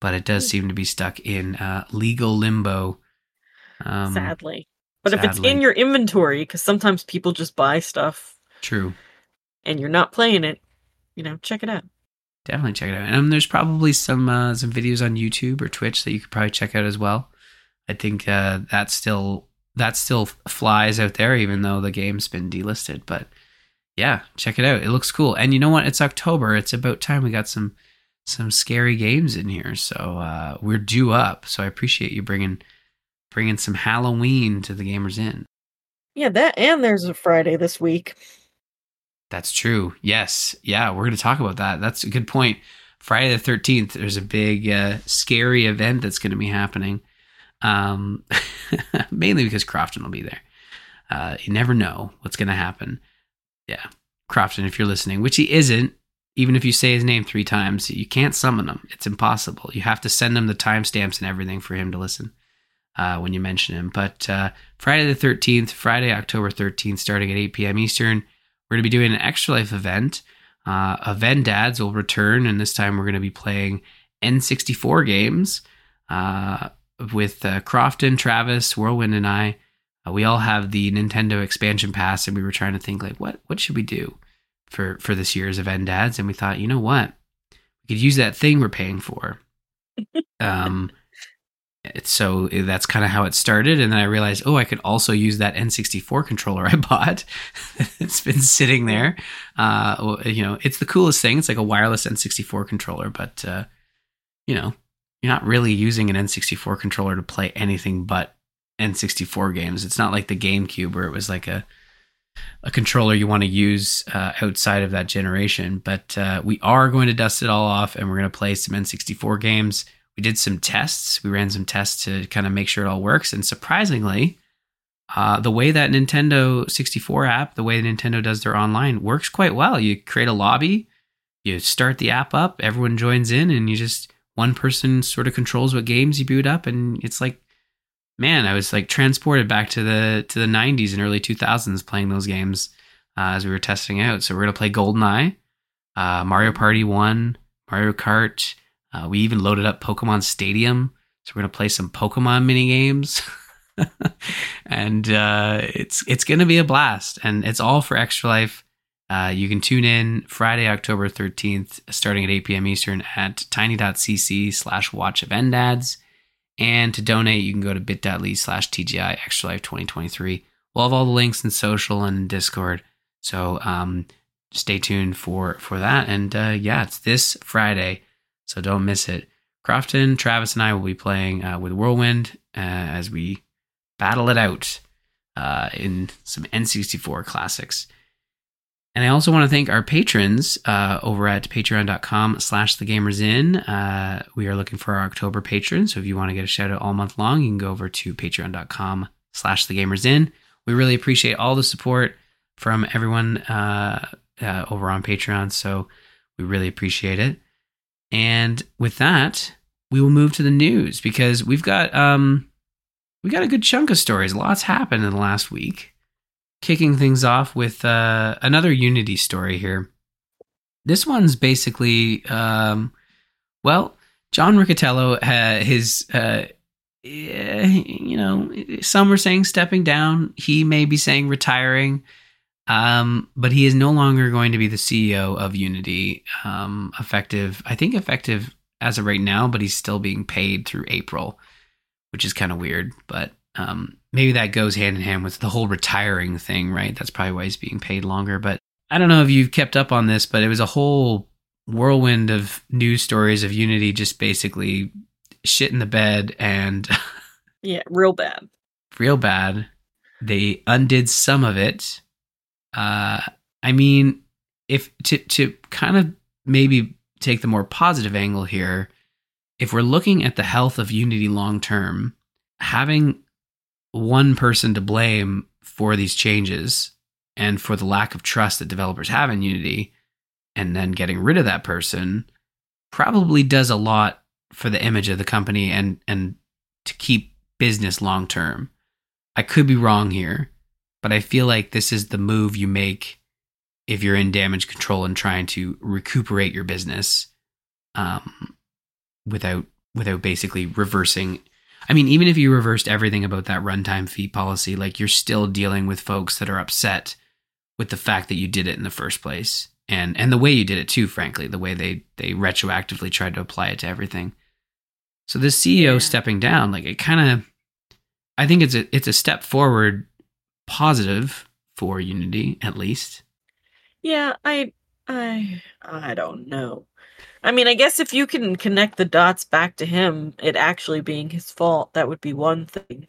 but it does seem to be stuck in uh, legal limbo. Um, sadly, but sadly. if it's in your inventory, because sometimes people just buy stuff. True. And you're not playing it, you know, check it out. Definitely check it out. And um, there's probably some uh, some videos on YouTube or Twitch that you could probably check out as well. I think uh, that's still that still flies out there, even though the game's been delisted. But yeah, check it out. It looks cool. And you know what? It's October. It's about time we got some some scary games in here. So uh, we're due up. So I appreciate you bringing bringing some Halloween to the Gamers Inn. Yeah, that and there's a Friday this week. That's true. Yes. Yeah, we're going to talk about that. That's a good point. Friday the 13th, there's a big uh, scary event that's going to be happening. Um, mainly because Crofton will be there. Uh, you never know what's going to happen. Yeah. Crofton, if you're listening, which he isn't, even if you say his name three times, you can't summon him. It's impossible. You have to send him the timestamps and everything for him to listen uh, when you mention him. But uh, Friday the 13th, Friday, October 13th, starting at 8 p.m. Eastern, we're going to be doing an Extra Life event. Uh, Avendads will return, and this time we're going to be playing N64 games uh, with uh, Crofton, Travis, Whirlwind, and I. Uh, we all have the Nintendo expansion pass, and we were trying to think like, what what should we do for for this year's Avendads? And we thought, you know what, we could use that thing we're paying for. um, so that's kind of how it started and then i realized oh i could also use that n64 controller i bought it's been sitting there. Uh, you know it's the coolest thing. It's like a wireless n64 controller but uh, you know you're not really using an n64 controller to play anything but n64 games. It's not like the gamecube where it was like a a controller you want to use uh, outside of that generation but uh, we are going to dust it all off and we're going to play some n64 games we did some tests. We ran some tests to kind of make sure it all works. And surprisingly, uh, the way that Nintendo 64 app, the way Nintendo does their online, works quite well. You create a lobby, you start the app up, everyone joins in, and you just one person sort of controls what games you boot up, and it's like, man, I was like transported back to the to the 90s and early 2000s playing those games uh, as we were testing out. So we're gonna play GoldenEye, uh, Mario Party One, Mario Kart. Uh, we even loaded up Pokemon Stadium, so we're gonna play some Pokemon mini games, and uh, it's it's gonna be a blast. And it's all for Extra Life. Uh, you can tune in Friday, October 13th, starting at 8 p.m. Eastern at tiny.cc slash watch ads. And to donate, you can go to bit.ly slash TGI Extra Life 2023. We'll have all the links in social and Discord. So um, stay tuned for, for that. And uh, yeah, it's this Friday, so don't miss it. Crofton, Travis, and I will be playing uh, with Whirlwind uh, as we battle it out uh, in some N64 classics. And I also want to thank our patrons uh, over at patreon.com slash thegamersin. Uh, we are looking for our October patrons. So if you want to get a shout out all month long, you can go over to patreon.com slash thegamersin. We really appreciate all the support from everyone uh, over on Patreon. So we really appreciate it. And with that, we will move to the news because we've got um we got a good chunk of stories. Lots happened in the last week. Kicking things off with uh, another Unity story here. This one's basically um, well, John Riccitiello had his uh, you know, some are saying stepping down. He may be saying retiring. Um, but he is no longer going to be the CEO of Unity, um, effective, I think effective as of right now, but he's still being paid through April, which is kind of weird. But um, maybe that goes hand in hand with the whole retiring thing, right? That's probably why he's being paid longer. But I don't know if you've kept up on this, but it was a whole whirlwind of news stories of Unity just basically shit in the bed and. yeah, real bad. Real bad. They undid some of it uh, I mean, if to to kind of maybe take the more positive angle here, if we're looking at the health of Unity long term, having one person to blame for these changes and for the lack of trust that developers have in Unity, and then getting rid of that person probably does a lot for the image of the company and and to keep business long term. I could be wrong here, but I feel like this is the move you make if you're in damage control and trying to recuperate your business um, without without basically reversing. I mean, even if you reversed everything about that runtime fee policy, like you're still dealing with folks that are upset with the fact that you did it in the first place, and and the way you did it too. Frankly, the way they they retroactively tried to apply it to everything. So the CEO yeah. stepping down, like it kind of I think it's a it's a step forward, positive for Unity at least. Yeah, I I I don't know. I mean, I guess if you can connect the dots back to him, it actually being his fault, that would be one thing.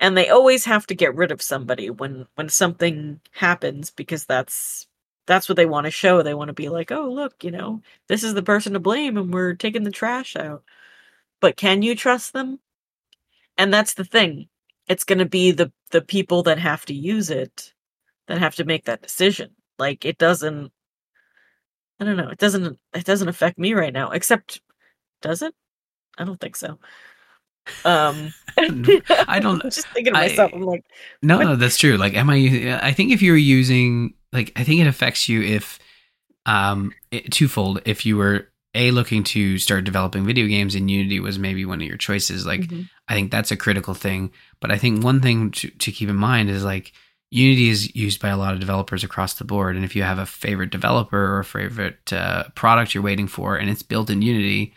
And they always have to get rid of somebody when when something happens because that's that's what they want to show. They want to be like, "Oh, look, you know, this is the person to blame and we're taking the trash out." But can you trust them? And that's the thing. It's going to be the the people that have to use it that have to make that decision. Like it doesn't I don't know. It doesn't it doesn't affect me right now. Except does it? I don't think so. Um I don't I'm just thinking to myself, I- I'm like, No, What? no, that's true. Like, am I? I think if you were using, like, I think it affects you if, um, it, twofold. If you were a looking to start developing video games in Unity was maybe one of your choices, like, mhm, I think that's a critical thing. But I think one thing to, to keep in mind is like Unity is used by a lot of developers across the board, and if you have a favorite developer or a favorite uh, product you're waiting for, and it's built in Unity,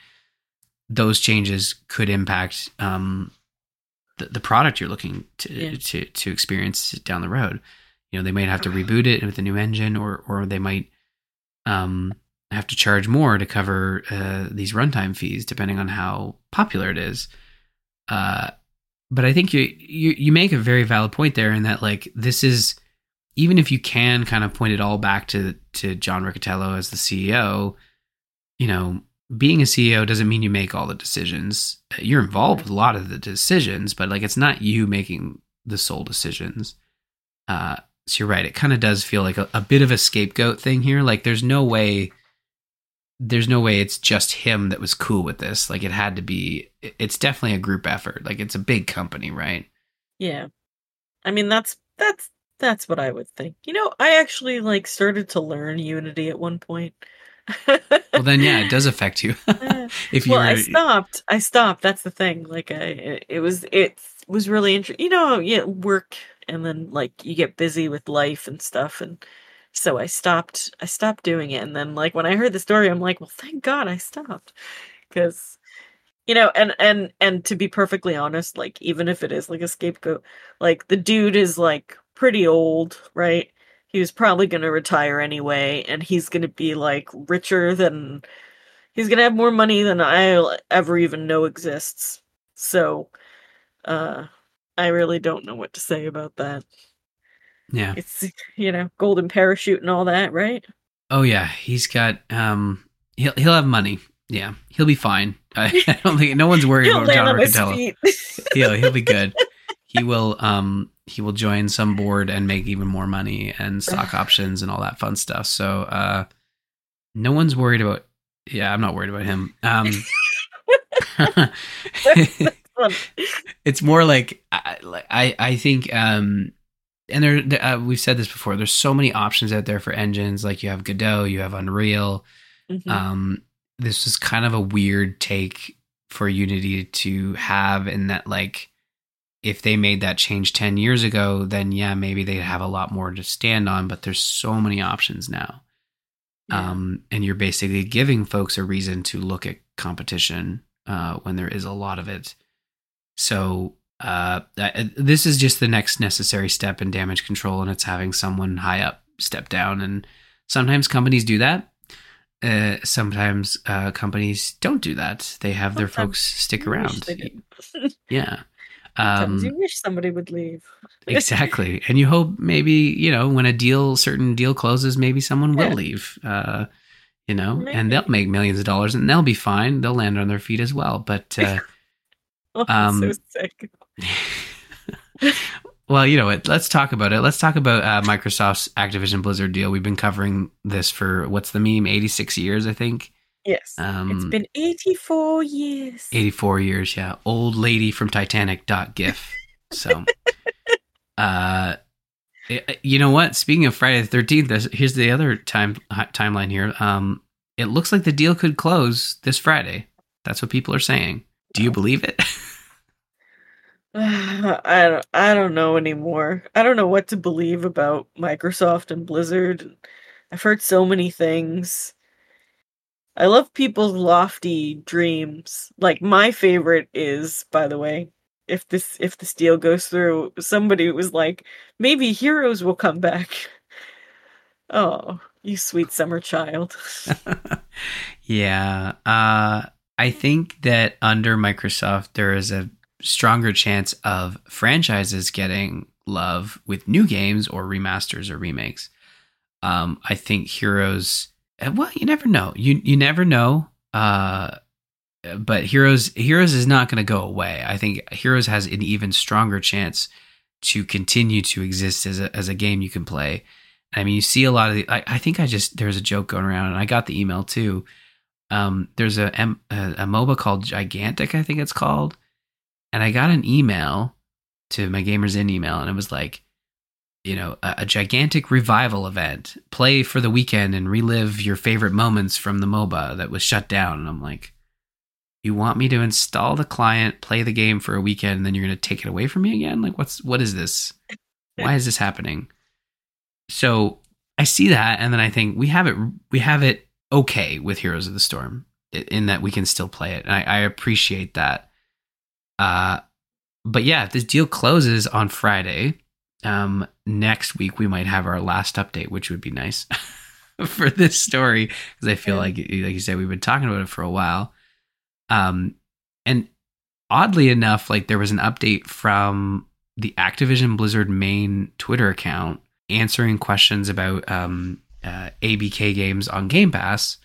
those changes could impact um, the, the product you're looking to, Yeah. to to experience down the road. You know, they might have to reboot it with a new engine, or or they might um, have to charge more to cover uh, these runtime fees, depending on how popular it is. Uh, but I think you, you you make a very valid point there in that like this is even if you can kind of point it all back to to John Riccitiello as the CEO, you know, being a CEO doesn't mean you make all the decisions. You're involved with a lot of the decisions, but like it's not you making the sole decisions. Uh, so you're right. It kind of does feel like a, a bit of a scapegoat thing here. Like there's no way, there's no way it's just him that was cool with this. Like it had to be. It's definitely a group effort. Like it's a big company, right? yeah. I mean, that's that's that's what I would think. You know, I actually like started to learn Unity at one point. Well, then yeah, it does affect you. if you well, were, I stopped. I stopped. That's the thing. Like, I it, it was it was really interesting. You know, yeah, work, and then like you get busy with life and stuff, and so I stopped. I stopped doing it, and then like when I heard the story, I'm like, well, thank God I stopped, because you know, and and and to be perfectly honest, like even if it is like a scapegoat, like the dude is like pretty old, right? He was probably going to retire anyway, and he's going to be like richer than he's gonna have more money than I'll ever even know exists. So, uh, I really don't know what to say about that. Yeah. It's you know, golden parachute and all that, right? Oh yeah, he's got. Um, he'll he'll have money. Yeah, he'll be fine. I, I don't think no one's worried about John Riccitiello. he'll he'll be good. He will um he will join some board and make even more money and stock options and all that fun stuff. So uh no one's worried about yeah, I'm not worried about him. Um it's more like I like- I I think um and there there- uh, we've said this before there's so many options out there for engines like you have Godot, you have Unreal, Mhm. um, this was kind of a weird take for Unity to have in that like if they made that change 10 years ago, then yeah, maybe they'd have a lot more to stand on, but there's so many options now. Yeah. Um, and you're basically giving folks a reason to look at competition uh, when there is a lot of it. So uh, this is just the next necessary step in damage control, and it's having someone high up step down. And sometimes companies do that. Uh, sometimes uh, companies don't do that. They have their Sometimes folks stick around. Yeah. Um, you wish somebody would leave. exactly and you hope maybe you know when a deal certain deal closes maybe someone will Yeah. leave uh you know Maybe. and they'll make millions of dollars and they'll be fine they'll land on their feet as well but uh Oh, Um, so sick. well you know what? Let's talk about it. Let's talk about uh microsoft's activision blizzard deal. We've been covering this for what's the meme? 86 years i think? Yes. um it's been 84 years. 84 years yeah. Old lady from titanic dot gif. So uh it- you know what? Speaking of friday the 13th here's the other time timeline here. Um it looks like the deal could close this friday. That's what people are saying. Do you believe it I don't I don't know anymore. I don't know what to believe about Microsoft and Blizzard. I've heard so many things. I love people's lofty dreams. Like my favorite is, by the way, if this if this deal goes through, somebody was like, maybe heroes will come back. Oh, you sweet summer child. yeah. Uh, I think that under Microsoft, there is a stronger chance of franchises getting love with new games or remasters or remakes. Um, I think Heroes. eh, Well, you never know. You you never know. Uh, but Heroes Heroes is not going to go away. I think Heroes has an even stronger chance to continue to exist as a as a game you can play. I mean, you see a lot of the. I, I think I just there's a joke going around, and I got the email too. Um, there's a, a MOBA called Gigantic, I think it's called, and I got an email to my Gamers Inn email, and it was like, you know, a, a gigantic revival event. Play for the weekend and relive your favorite moments from the MOBA that was shut down. And I'm like, you want me to install the client, play the game for a weekend, and then you're going to take it away from me again? Like, what's what is this? Why is this happening? So I see that, and then I think we have it. We have it okay with Heroes of the Storm in that we can still play it, and I, I appreciate that. Uh, but yeah, if this deal closes on Friday, um, next week we might have our last update, which would be nice for this story because I feel Yeah. like, like you said, we've been talking about it for a while. Um, and oddly enough, like there was an update from the Activision Blizzard main Twitter account answering questions about um, uh, ABK games on Game Pass,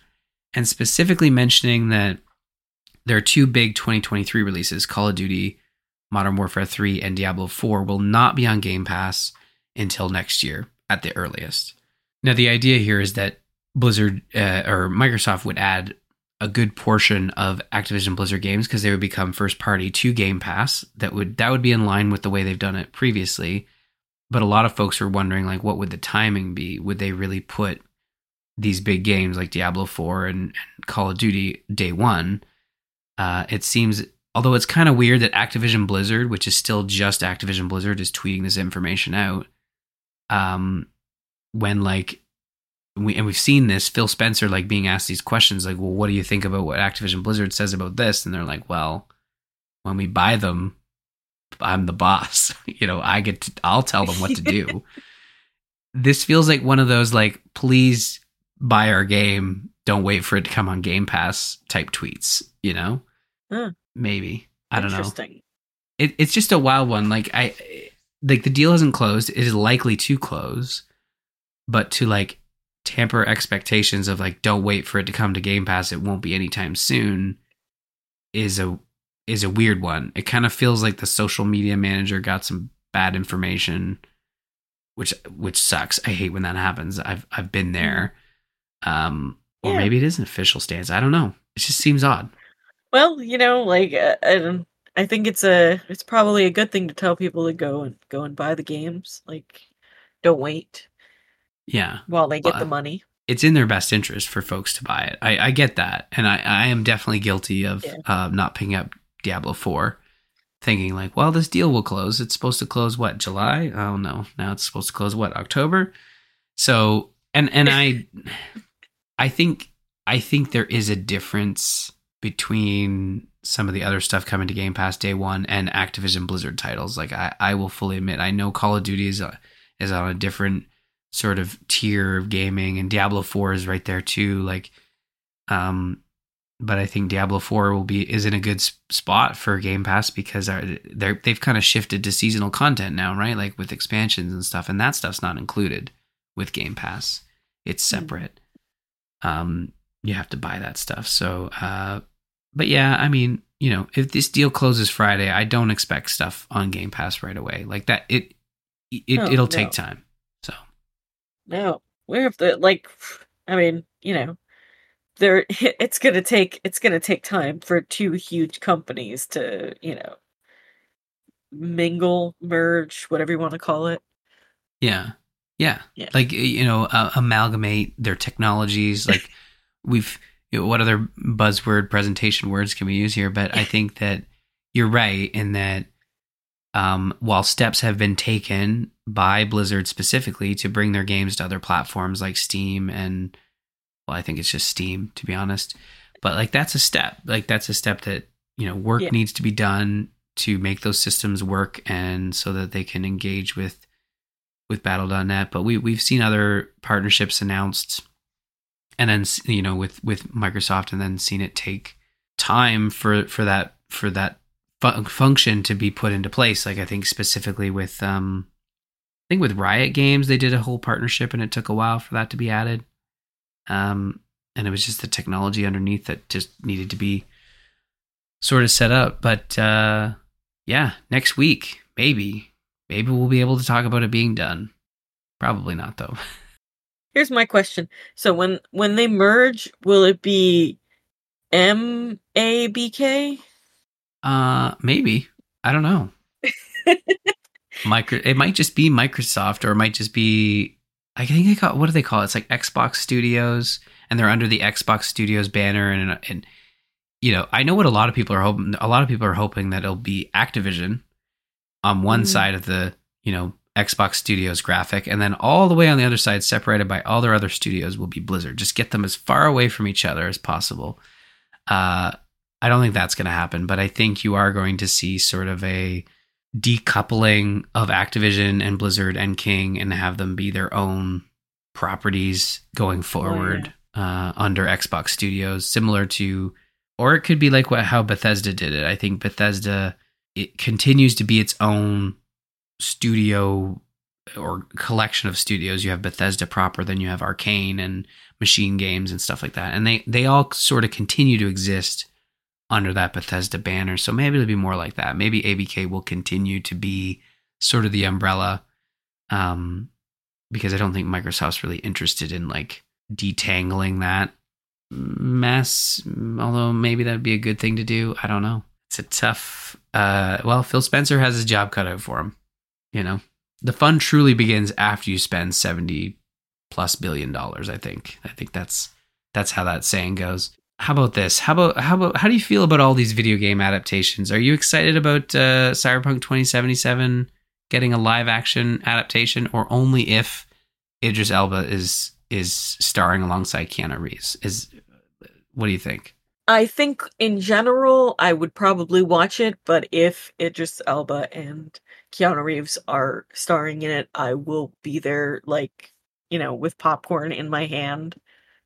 and specifically mentioning that there are two big 2023 releases: Call of Duty, Modern Warfare 3, and Diablo 4 will not be on Game Pass until next year at the earliest. Now, the idea here is that Blizzard uh, or Microsoft would add a good portion of Activision Blizzard games because they would become first party to Game Pass. That would that would be in line with the way they've done it previously. But a lot of folks were wondering like what would the timing be? Would they really put these big games like Diablo 4 and, and Call of Duty day 1? Uh, it seems although it's kind of weird that Activision Blizzard, which is still just Activision Blizzard is tweeting this information out. Um when like we and we've seen this Phil Spencer like being asked these questions like, well, what do you think about what Activision Blizzard says about this? And they're like, well, when we buy them, I'm the boss. you know, I get to, I'll tell them what to do. this feels like one of those like, please buy our game. Don't wait for it to come on Game Pass type tweets. You know, Huh. maybe I don't know Interesting. it, it's just a wild one. Like I, like the deal hasn't closed. It is likely to close, but to like tamper expectations of like don't wait for it to come to Game Pass. It won't be anytime soon. Is a is a weird one. It kind of feels like the social media manager got some bad information, which which sucks. I hate when that happens. I've I've been there. Um, or Yeah. maybe it is an official stance. I don't know. It just seems odd. Well, you know, like uh, I, I think it's a it's probably a good thing to tell people to go and go and buy the games. Like, don't wait Yeah. while they get Well, the money. it's in their best interest for folks to buy it. I, I get that, and I, I am definitely guilty of Yeah. uh, not picking up Diablo Four, thinking like, well, this deal will close. It's supposed to close what July? Oh no, now it's supposed to close what October. So and and I, I think I think there is a difference between some of the other stuff coming to Game Pass day one and Activision Blizzard titles. Like I, I will fully admit, I know Call of Duty is a, is on a different sort of tier of gaming and Diablo 4 is right there too like um but I think Diablo 4 will be is in a good spot for Game Pass because they're, they've kind of shifted to seasonal content now right like with expansions and stuff and that stuff's not included with Game Pass it's Hmm. separate um you have to buy that stuff so uh but yeah I mean you know if this deal closes Friday I don't expect stuff on Game Pass right away like that it it, Oh, it'll no. take time so No, where if the like, I mean, you know, there it's gonna take it's gonna take time for two huge companies to you know mingle, merge, whatever you want to call it. Yeah. Yeah. Yeah. Like, you know, uh, amalgamate their technologies. Like, we've, you know, what other buzzword presentation words can we use here? But I think that you're right in that um, while steps have been taken by Blizzard specifically to bring their games to other platforms like Steam and, well, I think it's just Steam, to be honest. But like, that's a step. Like, that's a step that, you know, work Yeah. needs to be done to make those systems work and so that they can engage with with battle.net but we we've seen other partnerships announced and then you know with with Microsoft and then seen it take time for for that for that fu- function to be put into place. Like I think specifically with um I think with Riot Games they did a whole partnership and it took a while for that to be added. Um and it was just the technology underneath that just needed to be sort of set up. But uh yeah next week maybe maybe we'll be able to talk about it being done. Probably not though Here's my question. So when when they merge, will it be M A B K? Uh, maybe. I don't know. Micro. It might just be Microsoft, or it might just be. I think they call. What do they call it? It's like Xbox Studios, and they're under the Xbox Studios banner, and and you know, I know what a lot of people are hoping. A lot of people are hoping that it'll be Activision on one Mhm. side of the you know Xbox Studios graphic, and then all the way on the other side, separated by all their other studios, will be Blizzard. Just get them as far away from each other as possible. Uh, I don't think that's going to happen, but I think you are going to see sort of a decoupling of Activision and Blizzard and King and have them be their own properties going forward uh, under Xbox Studios, similar to, or it could be like what how Bethesda did it. I think Bethesda it continues to be its own studio or collection of studios. You have Bethesda proper, then you have Arcane and MachineGames and stuff like that, and they they all sort of continue to exist under that Bethesda banner. So maybe it'll be more like that. Maybe ABK will continue to be sort of the umbrella, um, because I don't think Microsoft's really interested in like detangling that mess. Although maybe that'd be a good thing to do. I don't know. It's a tough. Uh, well, Phil Spencer has his job cut out for him. You know, the fun truly begins after you spend seventy plus billion dollars. I think. I think that's that's how that saying goes. How about this? How about how about how do you feel about all these video game adaptations? Are you excited about uh, Cyberpunk 2077 getting a live action adaptation, or only if Idris Elba is is starring alongside Keanu Reeves? Is what do you think? I think in general I would probably watch it, but if Idris Elba and Keanu Reeves are starring in it, I will be there like, you know, with popcorn in my hand,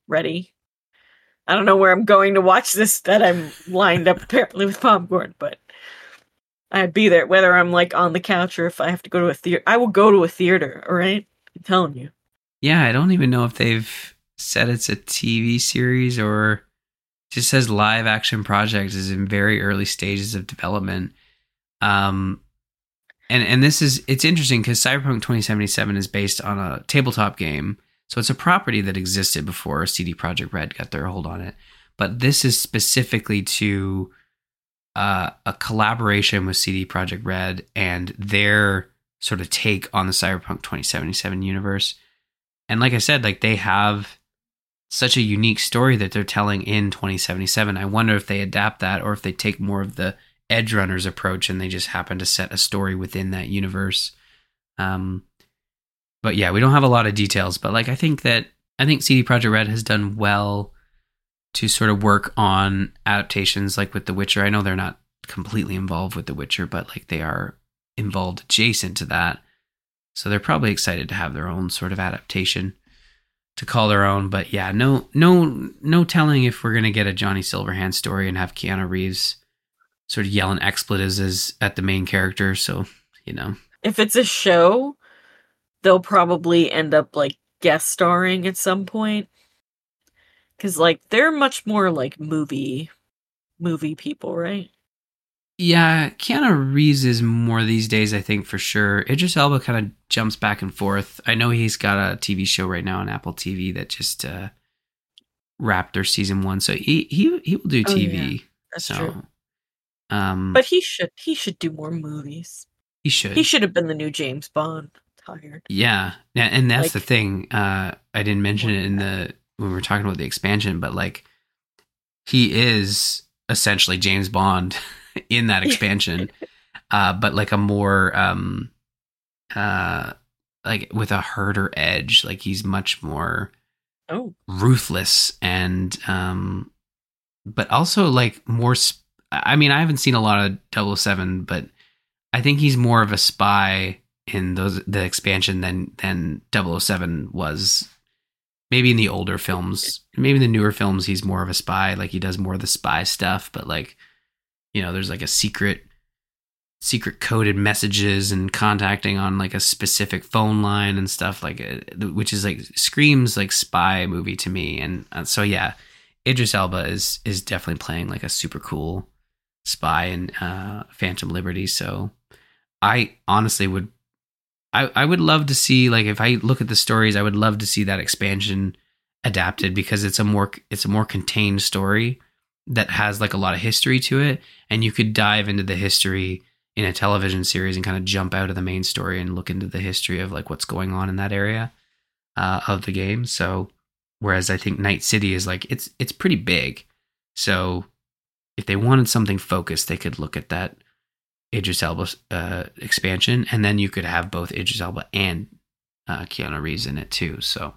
ready. I don't know where I'm going to watch this that I'm lined up apparently with popcorn, but I'd be there whether I'm like on the couch or if I have to go to a theater. I will go to a theater, all right? I'm telling you. Yeah, I don't even know if they've said it's a TV series or just says live action project is in very early stages of development. Um, and and this is it's interesting because Cyberpunk 2077 is based on a tabletop game, so it's a property that existed before CD Projekt Red got their hold on it. But this is specifically to uh, a collaboration with CD Projekt Red and their sort of take on the Cyberpunk 2077 universe. And like I said, like they have such a unique story that they're telling in 2077. I wonder if they adapt that or if they take more of the Edgerunners approach and they just happen to set a story within that universe. Um, but yeah, we don't have a lot of details. But like, I think that I think CD Projekt Red has done well to sort of work on adaptations, like with The Witcher. I know they're not completely involved with The Witcher, but like they are involved adjacent to that. So they're probably excited to have their own sort of adaptation to call their own. But yeah, no, no, no telling if we're gonna get a Johnny Silverhand story and have Keanu Reeves sort of yelling expletives as at the main character. So you know, If it's a show, they'll probably end up like guest starring at some point. Cause like they're much more like movie movie people, right? yeah, Keanu Reeves is more these days. I think for sure. Idris Elba kind of jumps back and forth. I know he's got a TV show right now on Apple TV that just uh, wrapped their season one, so he he he will do Oh, TV. That's so, true. Um, But he should he should do more movies. he should. He should have been the new James Bond. Tired. Yeah, and that's the thing. Uh, I didn't mention it in the when we were talking about the expansion, but like he is essentially James Bond in that expansion, uh, but like a more um, uh, like with a harder edge. Like he's much more Oh, ruthless and um, but also like more. Sp- I mean, I haven't seen a lot of 007, but I think he's more of a spy in those the expansion than than 007 was. Maybe in the older films maybe in the newer films he's more of a spy. Like he does more of the spy stuff but like you know there's like a secret secret coded messages and contacting on like a specific phone line and stuff like uh, which is like screams like spy movie to me. And uh, so yeah Idris Elba is is definitely playing like a super cool spy and uh Phantom Liberty. So I honestly would I, I would love to see like if I look at the stories, I would love to see that expansion adapted because it's a more it's a more contained story that has like a lot of history to it, and you could dive into the history in a television series and kind of jump out of the main story and look into the history of like what's going on in that area uh, of the game. So whereas I think Night City is like it's it's pretty big, so if they wanted something focused, they could look at that Idris Elba uh, expansion, and then you could have both Idris Elba and uh, Keanu Reeves in it too. So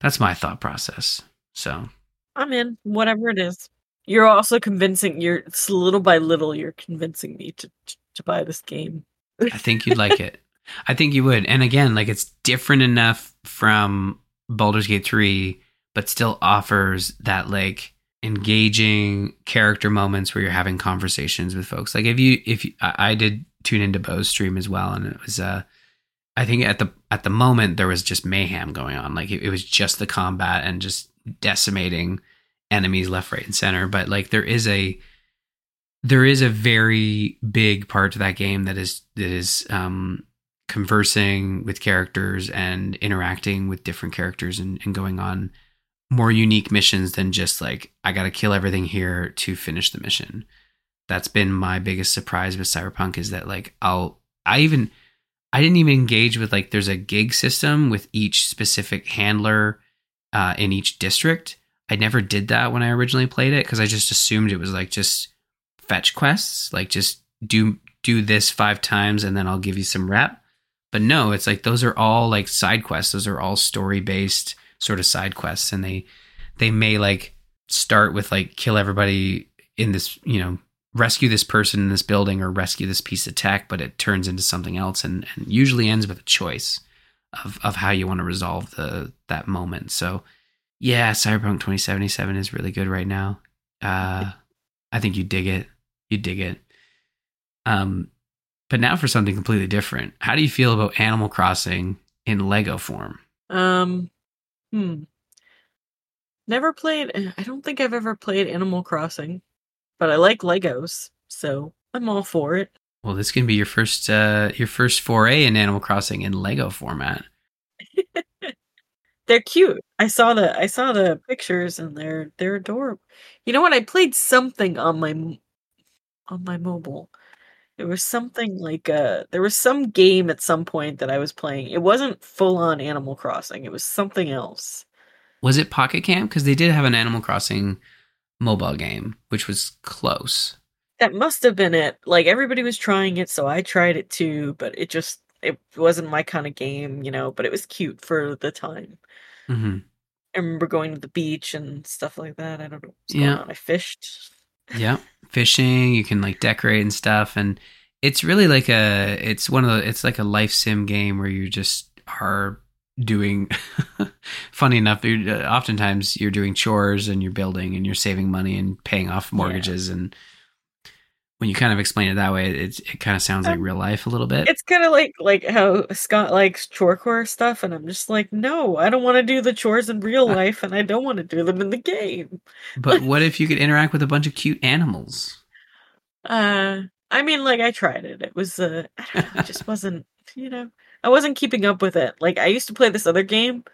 that's my thought process. So I'm in whatever it is. You're also convincing. You're little by little. You're convincing me to to, to buy this game. I think you'd like it. I think you would. And again, like it's different enough from Baldur's Gate 3, but still offers that like engaging character moments where you're having conversations with folks. Like if you if you, I, I did tune into Bo's stream as well, and it was uh I think at the at the moment there was just mayhem going on. Like it, it was just the combat and just decimating enemies left, right, and center. But like there is a there is a very big part to that game that is that is um conversing with characters and interacting with different characters and, and going on more unique missions than just like I got to kill everything here to finish the mission. That's been my biggest surprise with Cyberpunk is that like I'll I even I didn't even engage with like there's a gig system with each specific handler uh, in each district. I never did that when I originally played it because I just assumed it was like just fetch quests, like just do do this five times and then I'll give you some rep. But no, it's like those are all like side quests. Those are all story based sort of side quests and they they may like start with like kill everybody in this you know rescue this person in this building or rescue this piece of tech but it turns into something else and, and usually ends with a choice of of how you want to resolve the that moment. So yeah cyberpunk 2077 is really good right now. Uh i think you dig it. You dig it. Um but now for something completely different. How do you feel about animal crossing in lego form? Um Hmm. Never played. Eh, I don't think I've ever played Animal Crossing, but I like Legos, so I'm all for it. Well, this can be your first uh your first foray in Animal Crossing in Lego format. they're cute. I saw the I saw the pictures and they're they're adorable. You know what? I played something on my on my mobile. It was something like uh there was some game at some point that I was playing. It wasn't full on Animal Crossing. It was something else. Was it Pocket Camp? Because they did have an Animal Crossing mobile game, which was close. That must have been it. Like everybody was trying it, so I tried it too, but it just it wasn't my kind of game, you know, but it was cute for the time. Mm-hmm. I remember going to the beach and stuff like that. I don't know. yeah. I fished. Yeah fishing. You can like decorate and stuff, and it's really like a it's one of the it's like a life sim game where you just are doing funny enough you're, uh, oftentimes you're doing chores and you're building and you're saving money and paying off mortgages yeah. and when you kind of explain it that way it, it kind of sounds like um, real life a little bit. it's kind of like like how scott likes chorecore stuff and i'm just like no i don't want to do the chores in real uh, life and i don't want to do them in the game. But what if you could interact with a bunch of cute animals? Uh i mean like i tried it. It was uh know, it just wasn't you know i wasn't keeping up with it. Like i used to play this other game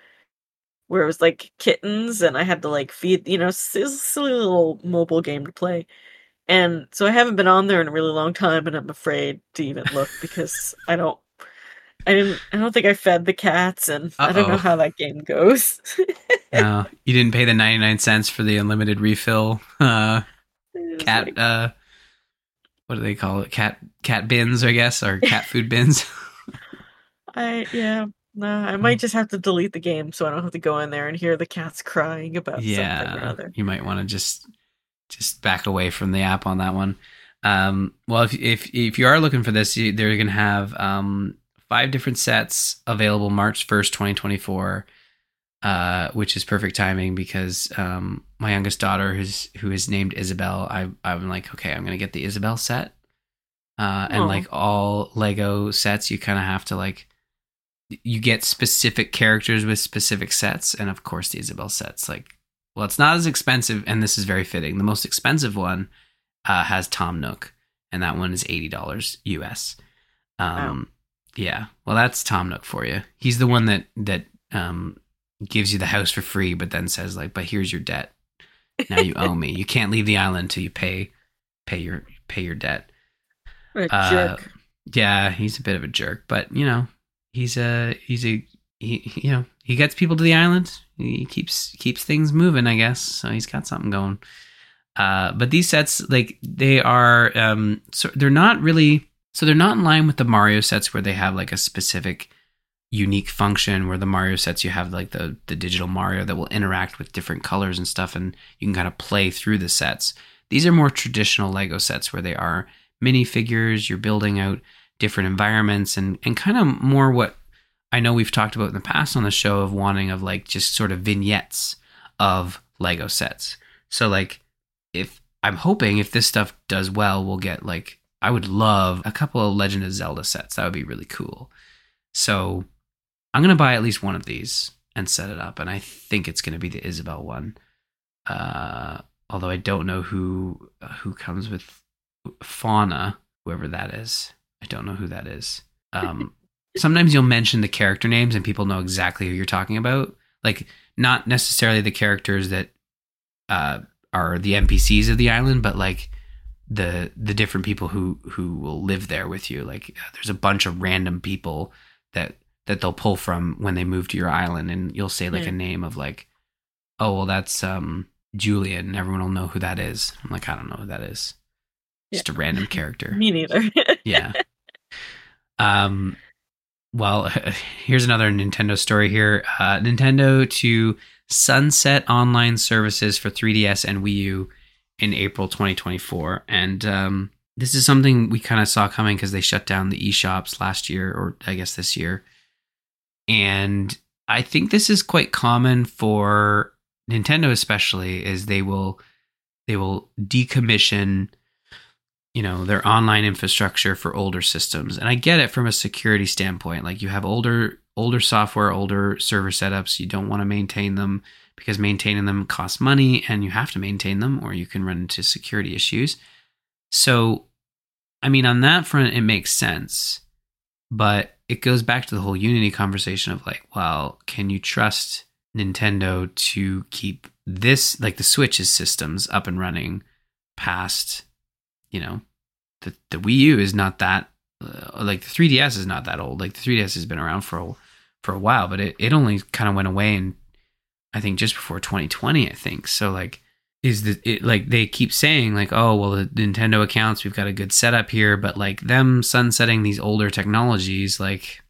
where it was like kittens and i had to like feed you know silly little mobile game to play and so I haven't been on there in a really long time, and I'm afraid to even look because I don't. I didn't. I don't think I fed the cats, and Uh-oh. I don't know how that game goes. no, you didn't pay the ninety nine cents for the unlimited refill. Uh, cat. Like, uh, what do they call it? Cat cat bins, I guess, or cat food bins. I yeah. No, I might just have to delete the game so I don't have to go in there and hear the cats crying about yeah, something or other. You might want to just just back away from the app on that one. Um, well, if if if you are looking for this, you, they're going to have um, five different sets available March first, twenty twenty four. Uh, which is perfect timing because um, my youngest daughter, who's who is named Isabel, I I'm like, okay, I'm gonna get the Isabel set, uh, and like all Lego sets, you kind of have to like you get specific characters with specific sets, and of course the Isabel sets like well, it's not as expensive, and this is very fitting. The most expensive one uh, has Tom Nook, and that one is eighty dollars US. Um, yeah, well, that's Tom Nook for you. He's the one that that um, gives you the house for free, but then says like, "But here's your debt. Now you owe me. You can't leave the island until you pay pay your pay your debt." What a Uh, jerk. Yeah, he's a bit of a jerk, but you know, he's a he's a he, you know he gets people to the island. He keeps keeps things moving, I guess. So he's got something going. Uh, but these sets, like they are, um, so they're not really, so they're not in line with the Mario sets where they have like a specific unique function. Where the Mario sets, you have like the the digital Mario that will interact with different colors and stuff, and you can kind of play through the sets. These are more traditional Lego sets where they are minifigures. You're building out different environments and and kind of more what I know we've talked about in the past on the show of wanting of like just sort of vignettes of Lego sets. So like if I'm hoping if this stuff does well, we'll get like I would love a couple of Legend of Zelda sets. That would be really cool. So I'm gonna buy at least one of these and set it up, and I think it's gonna be the Isabel one. Uh, although I don't know who who comes with Fauna, whoever that is. I don't know who that is. Um, sometimes you'll mention the character names and people know exactly who you're talking about. Like not necessarily the characters that uh, are the NPCs of the island, but like the the different people who who will live there with you. Like uh, there's a bunch of random people that that they'll pull from when they move to your island, and you'll say like a Hmm. name of like, oh well, that's um Julian, and everyone will know who that is. I'm like, I don't know who that is. Just a random character Me neither. yeah. Um. Well, here's another Nintendo story here. Uh, Nintendo to sunset online services for 3DS and Wii U in April 2024, and um, this is something we kind of saw coming because they shut down the eShops last year, or I guess this year. And I think this is quite common for Nintendo, especially, is they will they will decommission you know their online infrastructure for older systems. And i get it from a security standpoint. Like you have older older software older server setups. You don't want to maintain them because maintaining them costs money and you have to maintain them or you can run into security issues. So i mean on that front it makes sense but it goes back to the whole unity conversation of like well can you trust nintendo to keep this like the switch's systems up and running past you know, the the Wii U is not that uh, like the 3DS is not that old. Like the 3DS has been around for a, for a while, but it, it only kind of went away in I think just before 2020, I think. So like is the it like they keep saying like oh well the Nintendo accounts we've got a good setup here, but like them sunsetting these older technologies like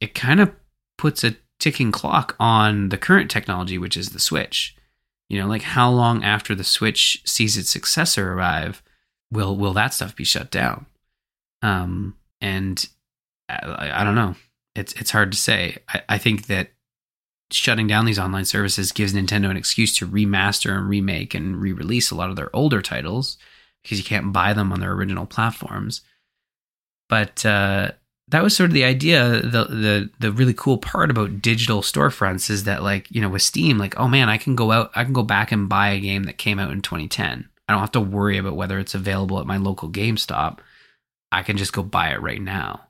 it kind of puts a ticking clock on the current technology which is the Switch. You know, like how long after the Switch sees its successor arrive will will that stuff be shut down? Um, and I, I don't know. It's it's hard to say. I, I think that shutting down these online services gives Nintendo an excuse to remaster and remake and re-release a lot of their older titles because you can't buy them on their original platforms. But uh, that was sort of the idea. The the the really cool part about digital storefronts is that like you know with Steam, like oh man, I can go out, I can go back and buy a game that came out in 2010. I don't have to worry about whether it's available at my local GameStop. I can just go buy it right now.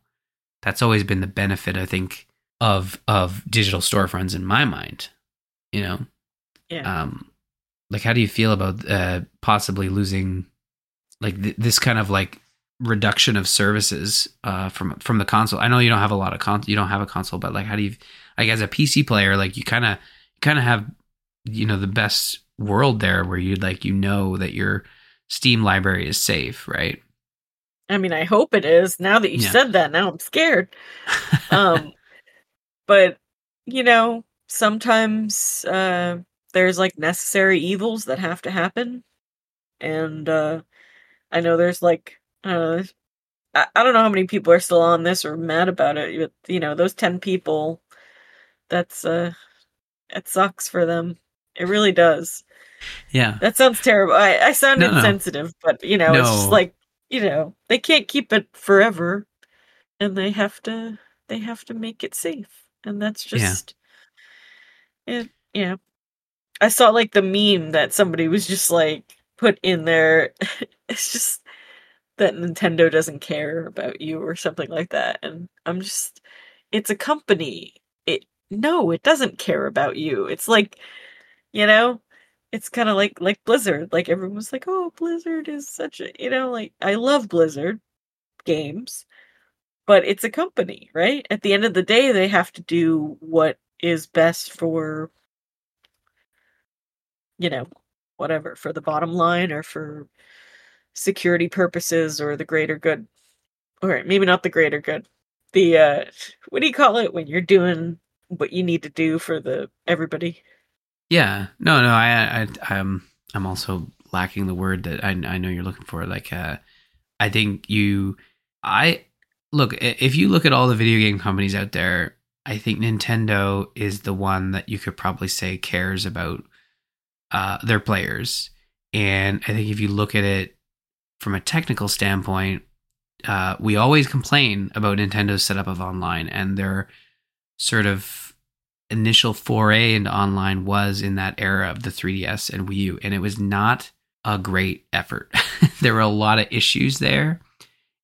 That's always been the benefit, I think, of of digital storefronts in my mind. You know, yeah. um, like how do you feel about uh, possibly losing like th- this kind of like reduction of services uh, from from the console? I know you don't have a lot of con, you don't have a console, but like how do you like as a PC player, like you kind of kind of have you know the best world there where you like you know that your Steam library is safe, right? I mean, I hope it is. Now that you Yeah. said that, now I'm scared. Um, but you know, sometimes uh, there's like necessary evils that have to happen, and uh I know there's like uh I, I don't know how many people are still on this or mad about it, but you know, those 10 people that's uh it sucks for them. It really does. Yeah. That sounds terrible. I, I sound No, no. insensitive, but you know, it's just like you know, they can't keep it forever, and they have to they have to make it safe, and that's Yeah. just it. You know, I saw like the meme that somebody was just like put in there. it's just that Nintendo doesn't care about you or something like that, and I'm just, it's a company. It no, it doesn't care about you. It's like, you know, it's kind of like like Blizzard. Like everyone was like, "Oh, Blizzard is such a," you know, like I love Blizzard games, but it's a company, right? At the end of the day, they have to do what is best for you know, whatever, for the bottom line or for security purposes or the greater good. Or maybe not the greater good. The uh what do you call it when you're doing what you need to do for the everybody? Yeah. No, no, I, I, I'm, I'm also lacking the word that I, I know you're looking for. Like, uh, I think you, I look, if you look at all the video game companies out there, I think Nintendo is the one that you could probably say cares about uh, their players. And I think if you look at it from a technical standpoint, uh, we always complain about Nintendo's setup of online and their sort of initial foray into online was in that era of the 3DS and Wii U, and it was not a great effort. there were a lot of issues there,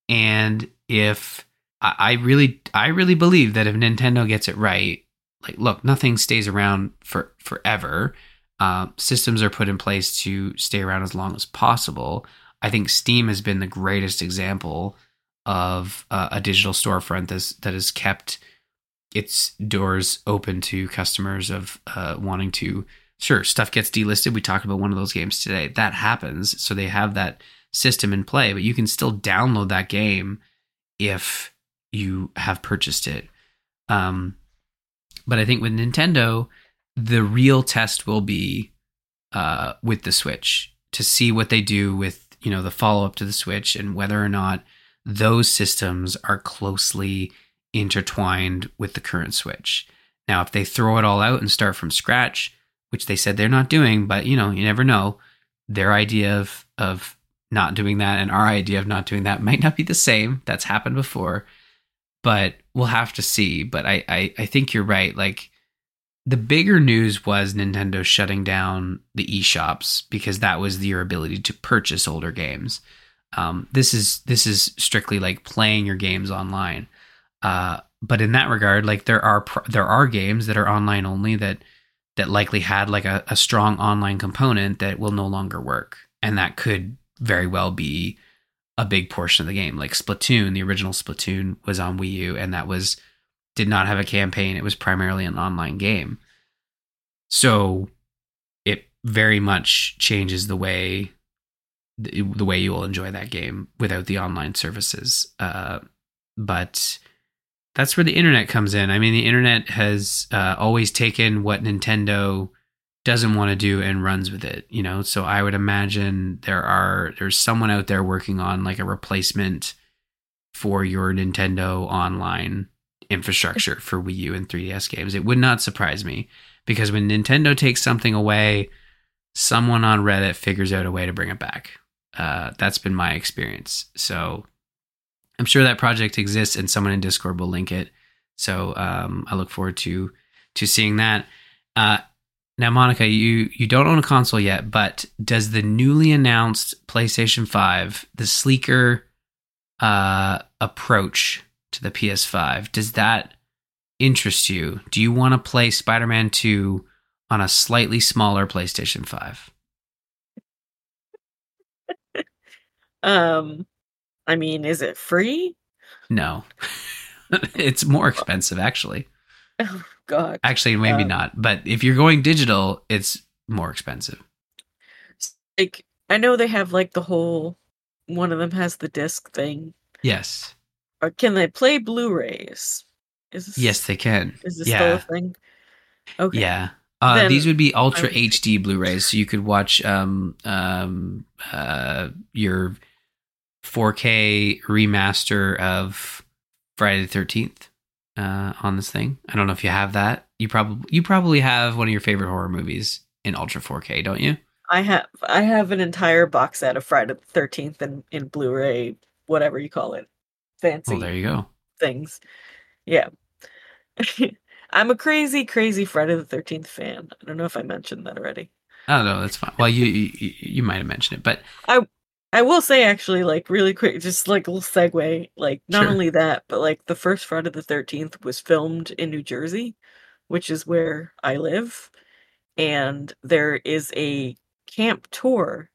and if I, I really, I really believe that if Nintendo gets it right, like, look, nothing stays around for forever. Uh, systems are put in place to stay around as long as possible. I think Steam has been the greatest example of uh, a digital storefront that's, that has kept its doors open to customers of uh, wanting to. Sure, stuff gets delisted. We talked about one of those games today. That happens. So they have that system in play, but you can still download that game if you have purchased it. Um, but I think with Nintendo, the real test will be uh, with the Switch to see what they do with you know the follow up to the Switch and whether or not those systems are closely intertwined with the current Switch. Now, if they throw it all out and start from scratch, which they said they're not doing, but you know, you never know. Their idea of of not doing that and our idea of not doing that might not be the same. That's happened before, but we'll have to see. But I I, I think you're right. Like the bigger news was Nintendo shutting down the eShops because that was your ability to purchase older games. Um, this is this is strictly like playing your games online. Uh, but in that regard, like there are pr- there are games that are online only that that likely had like a, a strong online component that will no longer work, and that could very well be a big portion of the game. Like Splatoon, the original Splatoon was on Wii U, and that was did not have a campaign. It was primarily an online game. So it very much changes the way the, way you will enjoy that game without the online services. Uh, but that's where the internet comes in. I mean, the internet has uh, always taken what Nintendo doesn't want to do and runs with it. You know, so I would imagine there are there's someone out there working on like a replacement for your Nintendo online infrastructure for Wii U and 3DS games. It would not surprise me because when Nintendo takes something away, someone on Reddit figures out a way to bring it back. Uh, that's been my experience. So I'm sure that project exists, and someone in Discord will link it. So um, I look forward to to seeing that. Uh, now, Monica, you you don't own a console yet, but does the newly announced PlayStation Five, the sleeker uh, approach to the PS5, does that interest you? Do you want to play Spider-Man Two on a slightly smaller PlayStation Five? Um, I mean, is it free? No, it's more expensive actually. Oh God. Actually, maybe Um, not. But if you're going digital, it's more expensive. Like, I know they have like the whole. One of them has the disc thing. Yes. Or can they play Blu-rays? Is this, Yes, they can. Is this still Yeah. a thing? Okay. Yeah. Uh, Then these would be Ultra I would- HD Blu-rays, so you could watch um, um, uh, your 4K remaster of Friday the Thirteenth uh, on this thing. I don't know if you have that. You probably you probably have one of your favorite horror movies in Ultra 4K, don't you? I have I have an entire box set of Friday the Thirteenth in in Blu-ray, whatever you call it, fancy Well, there you go. things. Yeah, I'm a crazy, crazy Friday the Thirteenth fan. I don't know if I mentioned that already. Oh no, that's fine. Well, you you, you might have mentioned it, but I will say actually, like really quick, just like a little segue. Like not Sure. only that, but like the first Friday the Thirteenth was filmed in New Jersey, which is where I live, and there is a camp tour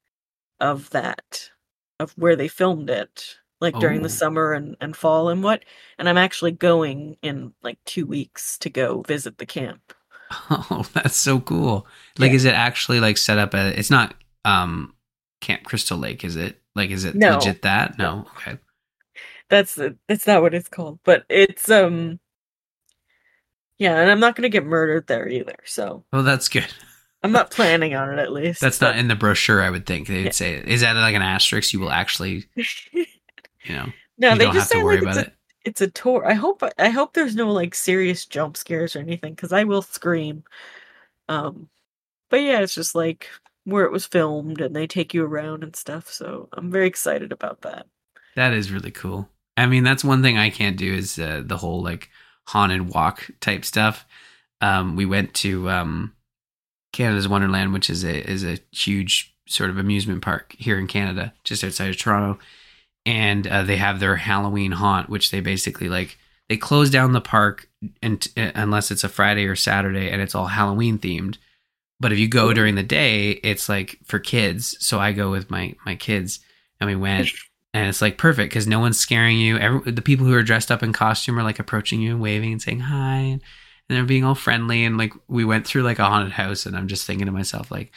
of that, of where they filmed it, like during Oh. the summer and and fall and what. And I'm actually going in like two weeks to go visit the camp. oh, that's so cool. Like, Yeah. is it actually like set up? A, it's not um Camp Crystal Lake, is it? Like, is it No. legit that? No. Okay. That's that's not what it's called, but it's um. Yeah, and I'm not gonna get murdered there either. So Well, that's good. I'm not planning on it at least. That's but- not in the brochure. I would think they'd Yeah. say. Is that like an asterisk? You will actually, you know, no, you they don't just have to worry like about it's a, it. it's a tour. I hope I hope there's no like serious jump scares or anything because I will scream. Um, but yeah, it's just like where it was filmed and they take you around and stuff. So I'm very excited about that. That is really cool. I mean, that's one thing I can't do is uh, the whole like haunted walk type stuff. Um, we went to um, Canada's Wonderland, which is a is a huge sort of amusement park here in Canada, just outside of Toronto, and uh, they have their Halloween haunt, which they basically like they close down the park and uh, unless it's a Friday or Saturday, and it's all Halloween themed. But if you go during the day, it's like for kids. So I go with my my kids, and we went and it's like perfect because no one's scaring you. Every, the people who are dressed up in costume are like approaching you and waving and saying hi, and they're being all friendly. And like we went through like a haunted house, and I'm just thinking to myself like,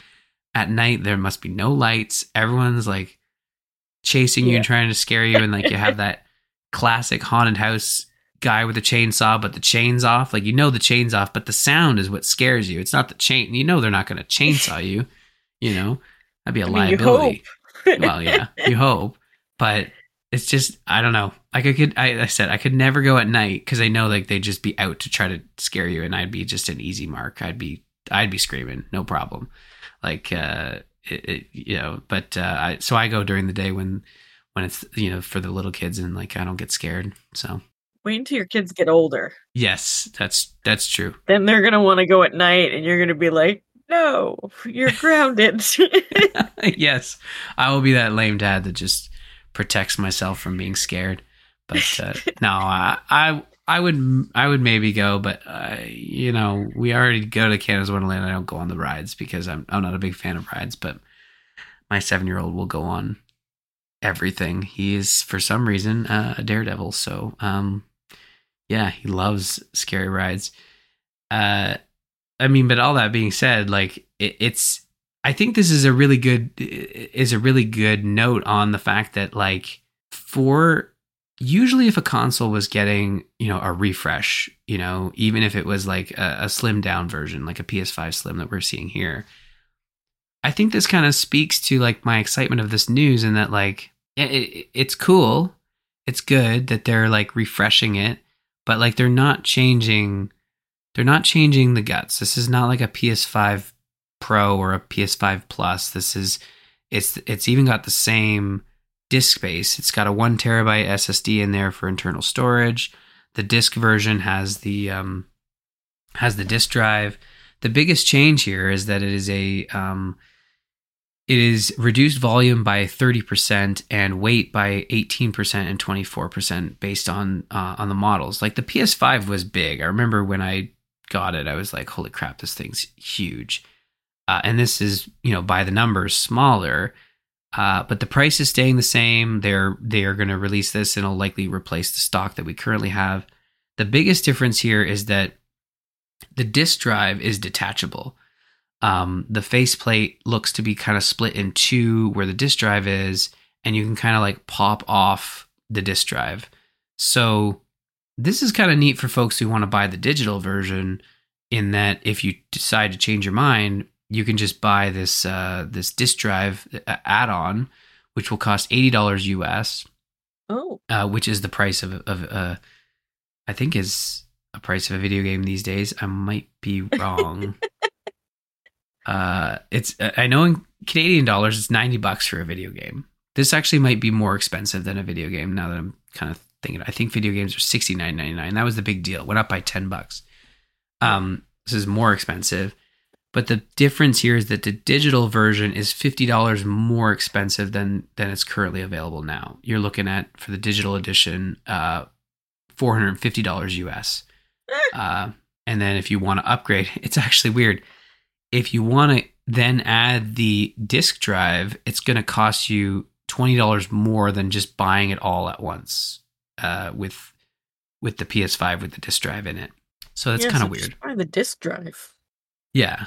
at night there must be no lights. Everyone's like chasing you and trying to scare you, and like you have that classic haunted house guy with a chainsaw, but the chain's off. Like you know the chain's off, but the sound is what scares you. It's not the chain. You know they're not going to chainsaw you. You know that'd be a I mean, liability well, yeah, you hope, but it's just I don't know. Like I could, I, I said I could never go at night because I know like they'd just be out to try to scare you, and I'd be just an easy mark. I'd be, I'd be screaming, no problem. Like, uh, it, it, you know, but uh, I, so I go during the day when, when it's you know for the little kids and like I don't get scared. So Wait until your kids get older. yes, that's that's true. Then they're gonna want to go at night, and you're gonna be like, "No, you're grounded." yes, I will be that lame dad that just protects myself from being scared. But uh, no, I, I I would I would maybe go, but uh, you know we already go to Canada's Wonderland. I don't go on the rides because I'm I'm not a big fan of rides. But my seven year old will go on everything. He is for some reason uh, a daredevil. So um, yeah, he loves scary rides. Uh, I mean, but all that being said, like it, it's I think this is a really good is a really good note on the fact that like for usually if a console was getting you know a refresh you know even if it was like a, a slim down version like a ps5 slim that we're seeing here i think this kind of speaks to like my excitement of this news and that like it, it, it's cool it's good that they're like refreshing it but like they're not changing they're not changing the guts this is not like a ps5 Pro or a PS5 Plus. This is it's it's even got the same disk space. It's got a one terabyte SSD in there for internal storage. The disk version has the um, has the disk drive. The biggest change here is that it is a um, it is reduced volume by 30% and weight by 18% and 24% based on uh, on the models. Like the PS5 was big. I remember when I got it, I was like, "Holy crap, this thing's huge." Uh, and this is you know by the numbers smaller uh, but the price is staying the same they're they are going to release this and it'll likely replace the stock that we currently have the biggest difference here is that the disk drive is detachable um, the faceplate looks to be kind of split in two where the disk drive is and you can kind of like pop off the disk drive so this is kind of neat for folks who want to buy the digital version in that if you decide to change your mind, you can just buy this uh, this disk drive uh, add-on, which will cost eighty dollars US, Oh, uh, which is the price of of uh, I think is a price of a video game these days. I might be wrong. Uh, it's I know in Canadian dollars it's ninety bucks for a video game. This actually might be more expensive than a video game now that I'm kind of thinking. I think video games are sixty nine ninety nine. That was the big deal. It went up by ten bucks. Um, this is more expensive, but the difference here is that the digital version is fifty dollars more expensive than than it's currently available now. You're looking at for the digital edition, uh, four hundred and fifty dollars US. Uh, and then if you want to upgrade, it's actually weird. If you want to then add the disk drive, it's going to cost you twenty dollars more than just buying it all at once uh, with with the PS5 with the disk drive in it. So that's Yeah, kind so of weird. just Buy the disk drive. Yeah,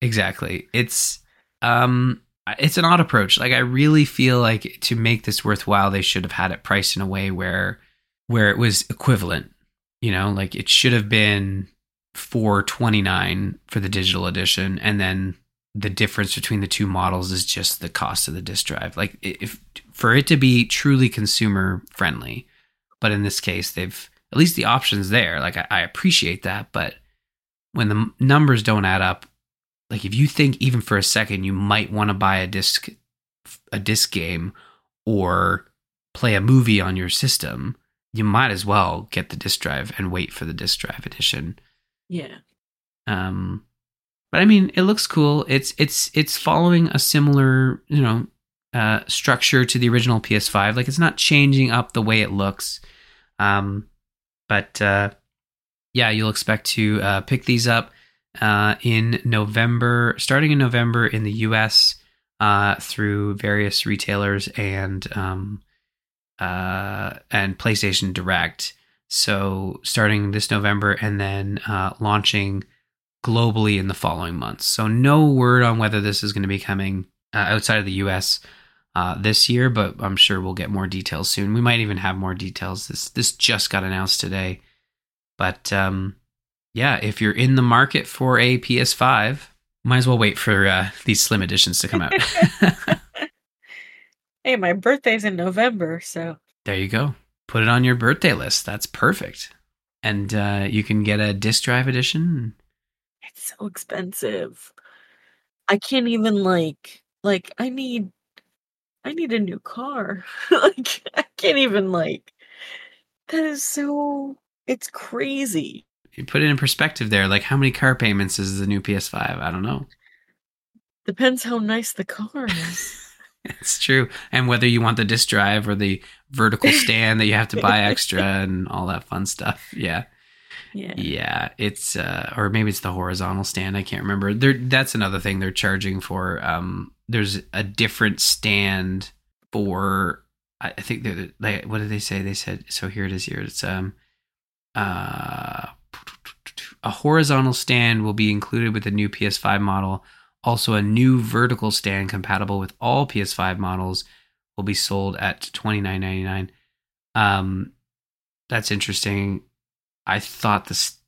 exactly. It's um it's an odd approach. Like I really feel like to make this worthwhile, they should have had it priced in a way where where it was equivalent. You know, like it should have been four twenty nine for the digital edition, and then the difference between the two models is just the cost of the disk drive. Like if for it to be truly consumer friendly, but in this case, they've at least the options there. Like I, I appreciate that, but when the numbers don't add up, like if you think even for a second you might want to buy a disc a disc game or play a movie on your system, you might as well get the disc drive and wait for the disc drive edition. Yeah. Um but I mean, it looks cool. It's it's it's following a similar, you know, uh structure to the original PS5. Like it's not changing up the way it looks. Um but uh yeah, you'll expect to uh, pick these up uh, in November, starting in November in the US uh, through various retailers and um, uh, and PlayStation Direct. So starting this November and then uh, launching globally in the following months. So no word on whether this is going to be coming uh, outside of the US uh, this year, but I'm sure we'll get more details soon. We might even have more details. This this just got announced today. But um, yeah, if you're in the market for a PS5, might as well wait for uh, these slim editions to come out. Hey, my birthday's in November, so there you go. Put it on your birthday list. That's perfect. And uh, you can get a disc drive edition. it's so expensive. I can't even like like I need I need a new car. like I can't even like that is so it's crazy. You put it in perspective there. Like, how many car payments is the new PS5? I don't know. Depends how nice the car is. It's true. And whether you want the disc drive or the vertical stand that you have to buy extra and all that fun stuff. Yeah. Yeah. Yeah, it's uh or maybe it's the horizontal stand. I can't remember. There that's another thing they're charging for. Um there's a different stand for I I think they're like what did they say? They said so here it is here. It's um uh a horizontal stand will be included with the new PS5 model. Also a new vertical stand compatible with all PS5 models will be sold at twenty nine ninety nine. Um that's interesting. I thought this,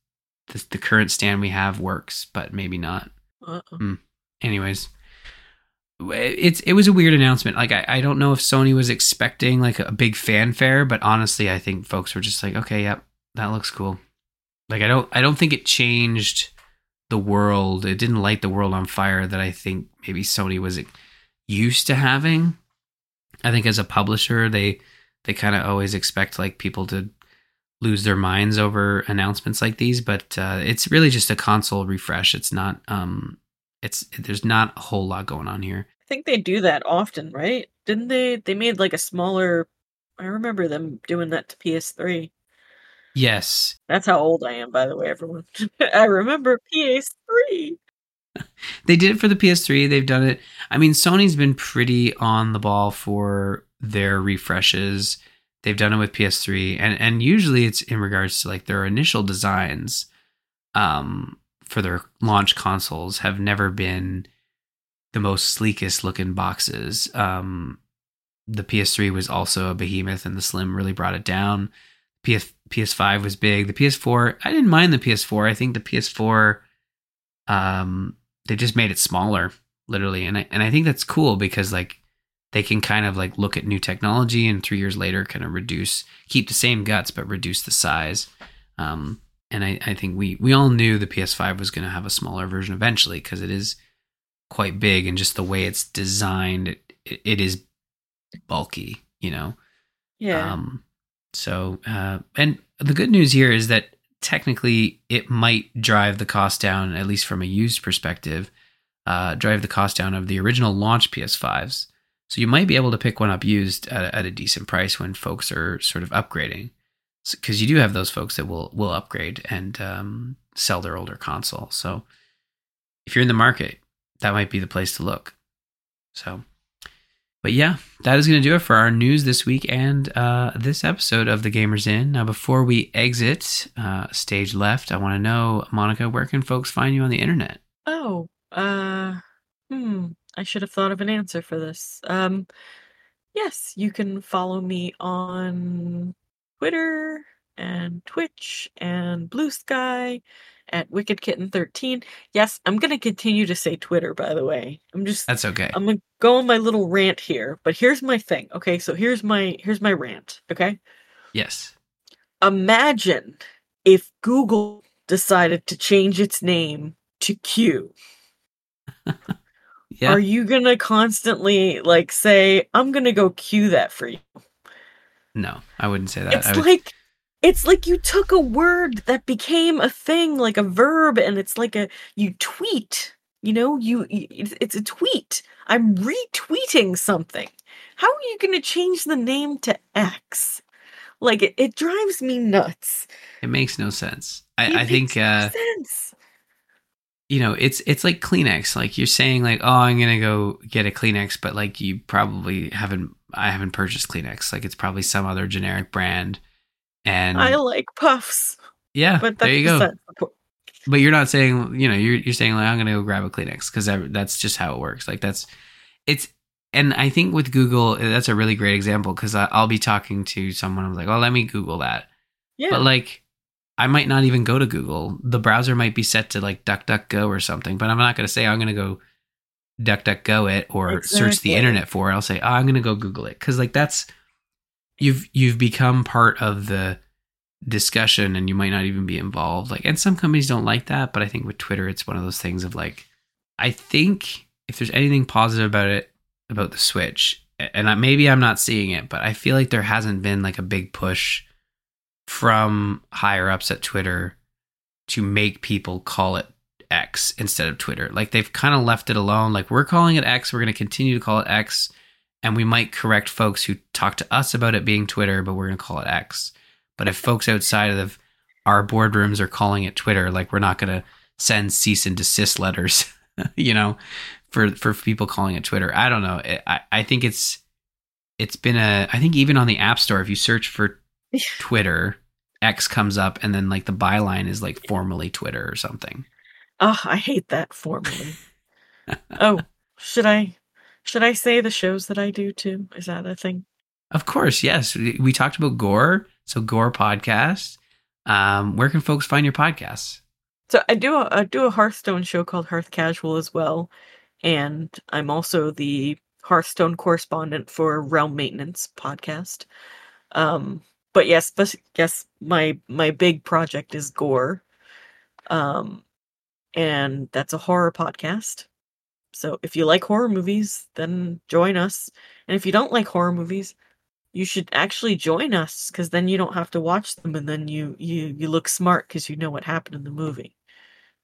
this the current stand we have works, but maybe not. Uh-uh. Anyways, it's it was a weird announcement. Like I, I don't know if Sony was expecting like a big fanfare, but honestly, I think folks were just like, okay, yep, that looks cool. Like I don't I don't think it changed the world. It didn't light the world on fire that I think maybe Sony was used to having. I think as a publisher, they they kind of always expect like people to lose their minds over announcements like these, but uh, it's really just a console refresh. It's not um it's there's not a whole lot going on here. I think they do that often, right? Didn't they they made like a smaller I remember them doing that to PS3. Yes. That's how old I am, by the way, everyone. I remember PS3. They did it for the PS3. They've done it. I mean, Sony's been pretty on the ball for their refreshes. They've done it with PS3 and and usually it's in regards to like their initial designs um for their launch consoles have never been the most sleekest looking boxes. Um the PS3 was also a behemoth and the Slim really brought it down. PS PS5 was big. The PS4, I didn't mind the PS4. I think the PS4 um, they just made it smaller, literally, and I and I think that's cool because like they can kind of like look at new technology and three years later kind of reduce, keep the same guts but reduce the size. Um, and I, I think we we all knew the PS5 was going to have a smaller version eventually because it is quite big and just the way it's designed, it, it is bulky, you know. Yeah. Um, so, uh, and the good news here is that technically it might drive the cost down, at least from a used perspective, uh, drive the cost down of the original launch PS5s. So you might be able to pick one up used at, at a decent price when folks are sort of upgrading, because so, you do have those folks that will will upgrade and um, sell their older console. So if you're in the market, that might be the place to look. So but yeah, that is going to do it for our news this week and uh, this episode of The Gamers Inn. Now, before we exit uh, stage left, I want to know, Monica, where can folks find you on the internet? Oh, uh, hmm, I should have thought of an answer for this. Um, yes, you can follow me on Twitter and Twitch and Blue Sky at Wicked Kitten 13. Yes, I'm gonna continue to say Twitter, by the way. I'm just That's okay. I'm gonna go on my little rant here, but here's my thing. Okay, so here's my here's my rant, okay? Yes. Imagine if Google decided to change its name to Q. yeah. Are you gonna constantly like say, I'm gonna go Q that for you? No, I wouldn't say that. It's would... like it's like you took a word that became a thing, like a verb, and it's like a you tweet. You know, you it's a tweet. I'm retweeting something. How are you going to change the name to X? Like it, it drives me nuts. It makes no sense. I, I think uh, sense. You know, it's it's like Kleenex. Like you're saying, like, oh, I'm gonna go get a Kleenex, but like you probably haven't. I haven't purchased Kleenex. Like it's probably some other generic brand and I like puffs. Yeah, but there you go. But you're not saying, you know, you're you're saying like I'm gonna go grab a Kleenex because that, that's just how it works. Like that's it's and I think with Google eh, that's a really great example because I'll be talking to someone I'm like, oh, let me Google that. Yeah. But like, I might not even go to Google. The browser might be set to like DuckDuckGo or something. But I'm not gonna say oh, I'm gonna go DuckDuckGo it or exactly. search the internet for it. I'll say, oh, I'm gonna go Google it because like that's you've you've become part of the discussion and you might not even be involved. Like and some companies don't like that but i think with twitter it's one of those things of like i think if there's anything positive about it about the switch and I, maybe i'm not seeing it but i feel like there hasn't been like a big push from higher ups at twitter to make people call it x instead of twitter. Like they've kind of left it alone. Like we're calling it x. We're going to continue to call it x and we might correct folks who talk to us about it being Twitter, but we're going to call it X. But if folks outside of our boardrooms are calling it Twitter, like we're not going to send cease and desist letters, you know, for for people calling it Twitter. I don't know. I I think it's it's been a. I think even on the App Store, if you search for Twitter, X comes up, and then like the byline is like formerly Twitter or something. Oh, I hate that formally. oh, should I should I say the shows that I do too? Is that a thing? Of course, yes. We talked about Gore, so Gore podcast. Um, where can folks find your podcasts? So I do a, I do a Hearthstone show called Hearth Casual as well, and I'm also the Hearthstone correspondent for Realm Maintenance podcast. Um, but yes, but yes, my my big project is Gore, um, and that's a horror podcast. So if you like horror movies, then join us. And if you don't like horror movies, you should actually join us because then you don't have to watch them and then you you you look smart because you know what happened in the movie.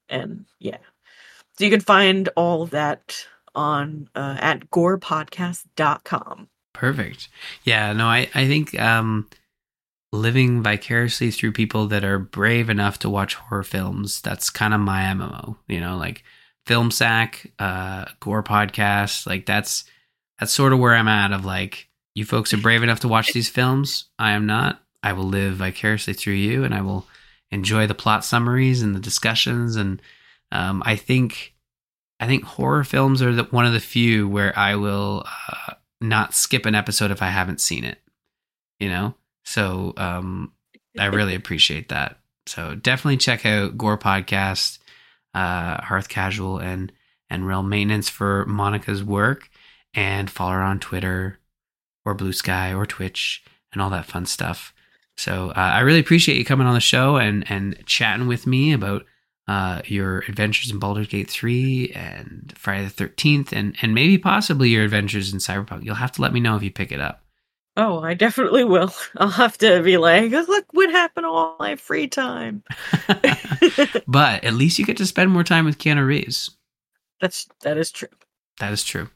And yeah. So you can find all of that on uh, at gorepodcast.com. Perfect. Yeah, no, I, I think um, living vicariously through people that are brave enough to watch horror films, that's kind of my MMO. You know, like film sack uh gore podcast like that's that's sort of where i'm at of like you folks are brave enough to watch these films. I am not. I will live vicariously through you and i will enjoy the plot summaries and the discussions and um, i think i think horror films are the, one of the few where i will uh, not skip an episode if i haven't seen it you know? So um, i really appreciate that. So definitely check out gore podcast uh, Hearth Casual and and Realm Maintenance for Monica's work, and follow her on Twitter or Blue Sky or Twitch and all that fun stuff. So uh, I really appreciate you coming on the show and and chatting with me about uh, your adventures in Baldur's Gate 3 and Friday the 13th and and maybe possibly your adventures in Cyberpunk. You'll have to let me know if you pick it up. Oh, I definitely will. I'll have to be like, look what happened all my free time. but at least you get to spend more time with Keanu Reeves. That's that is true. That is true.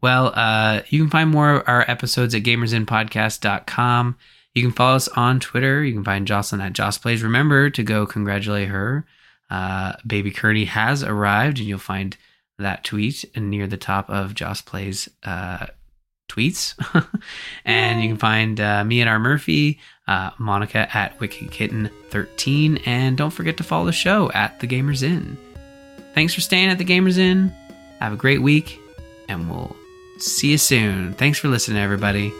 Well, uh, you can find more of our episodes at gamersinnpodcast.com. You can follow us on Twitter. You can find Jocelyn at Joss Plays. Remember to go congratulate her. Uh, Baby Kearney has arrived, and you'll find that tweet near the top of Joss Plays uh, tweets. and you can find uh, me at R. Murphy, uh, Monica at Wicked Kitten 13, and don't forget to follow the show at The Gamers Inn. Thanks for staying at The Gamers Inn. Have a great week, and we'll see you soon. Thanks for listening, everybody.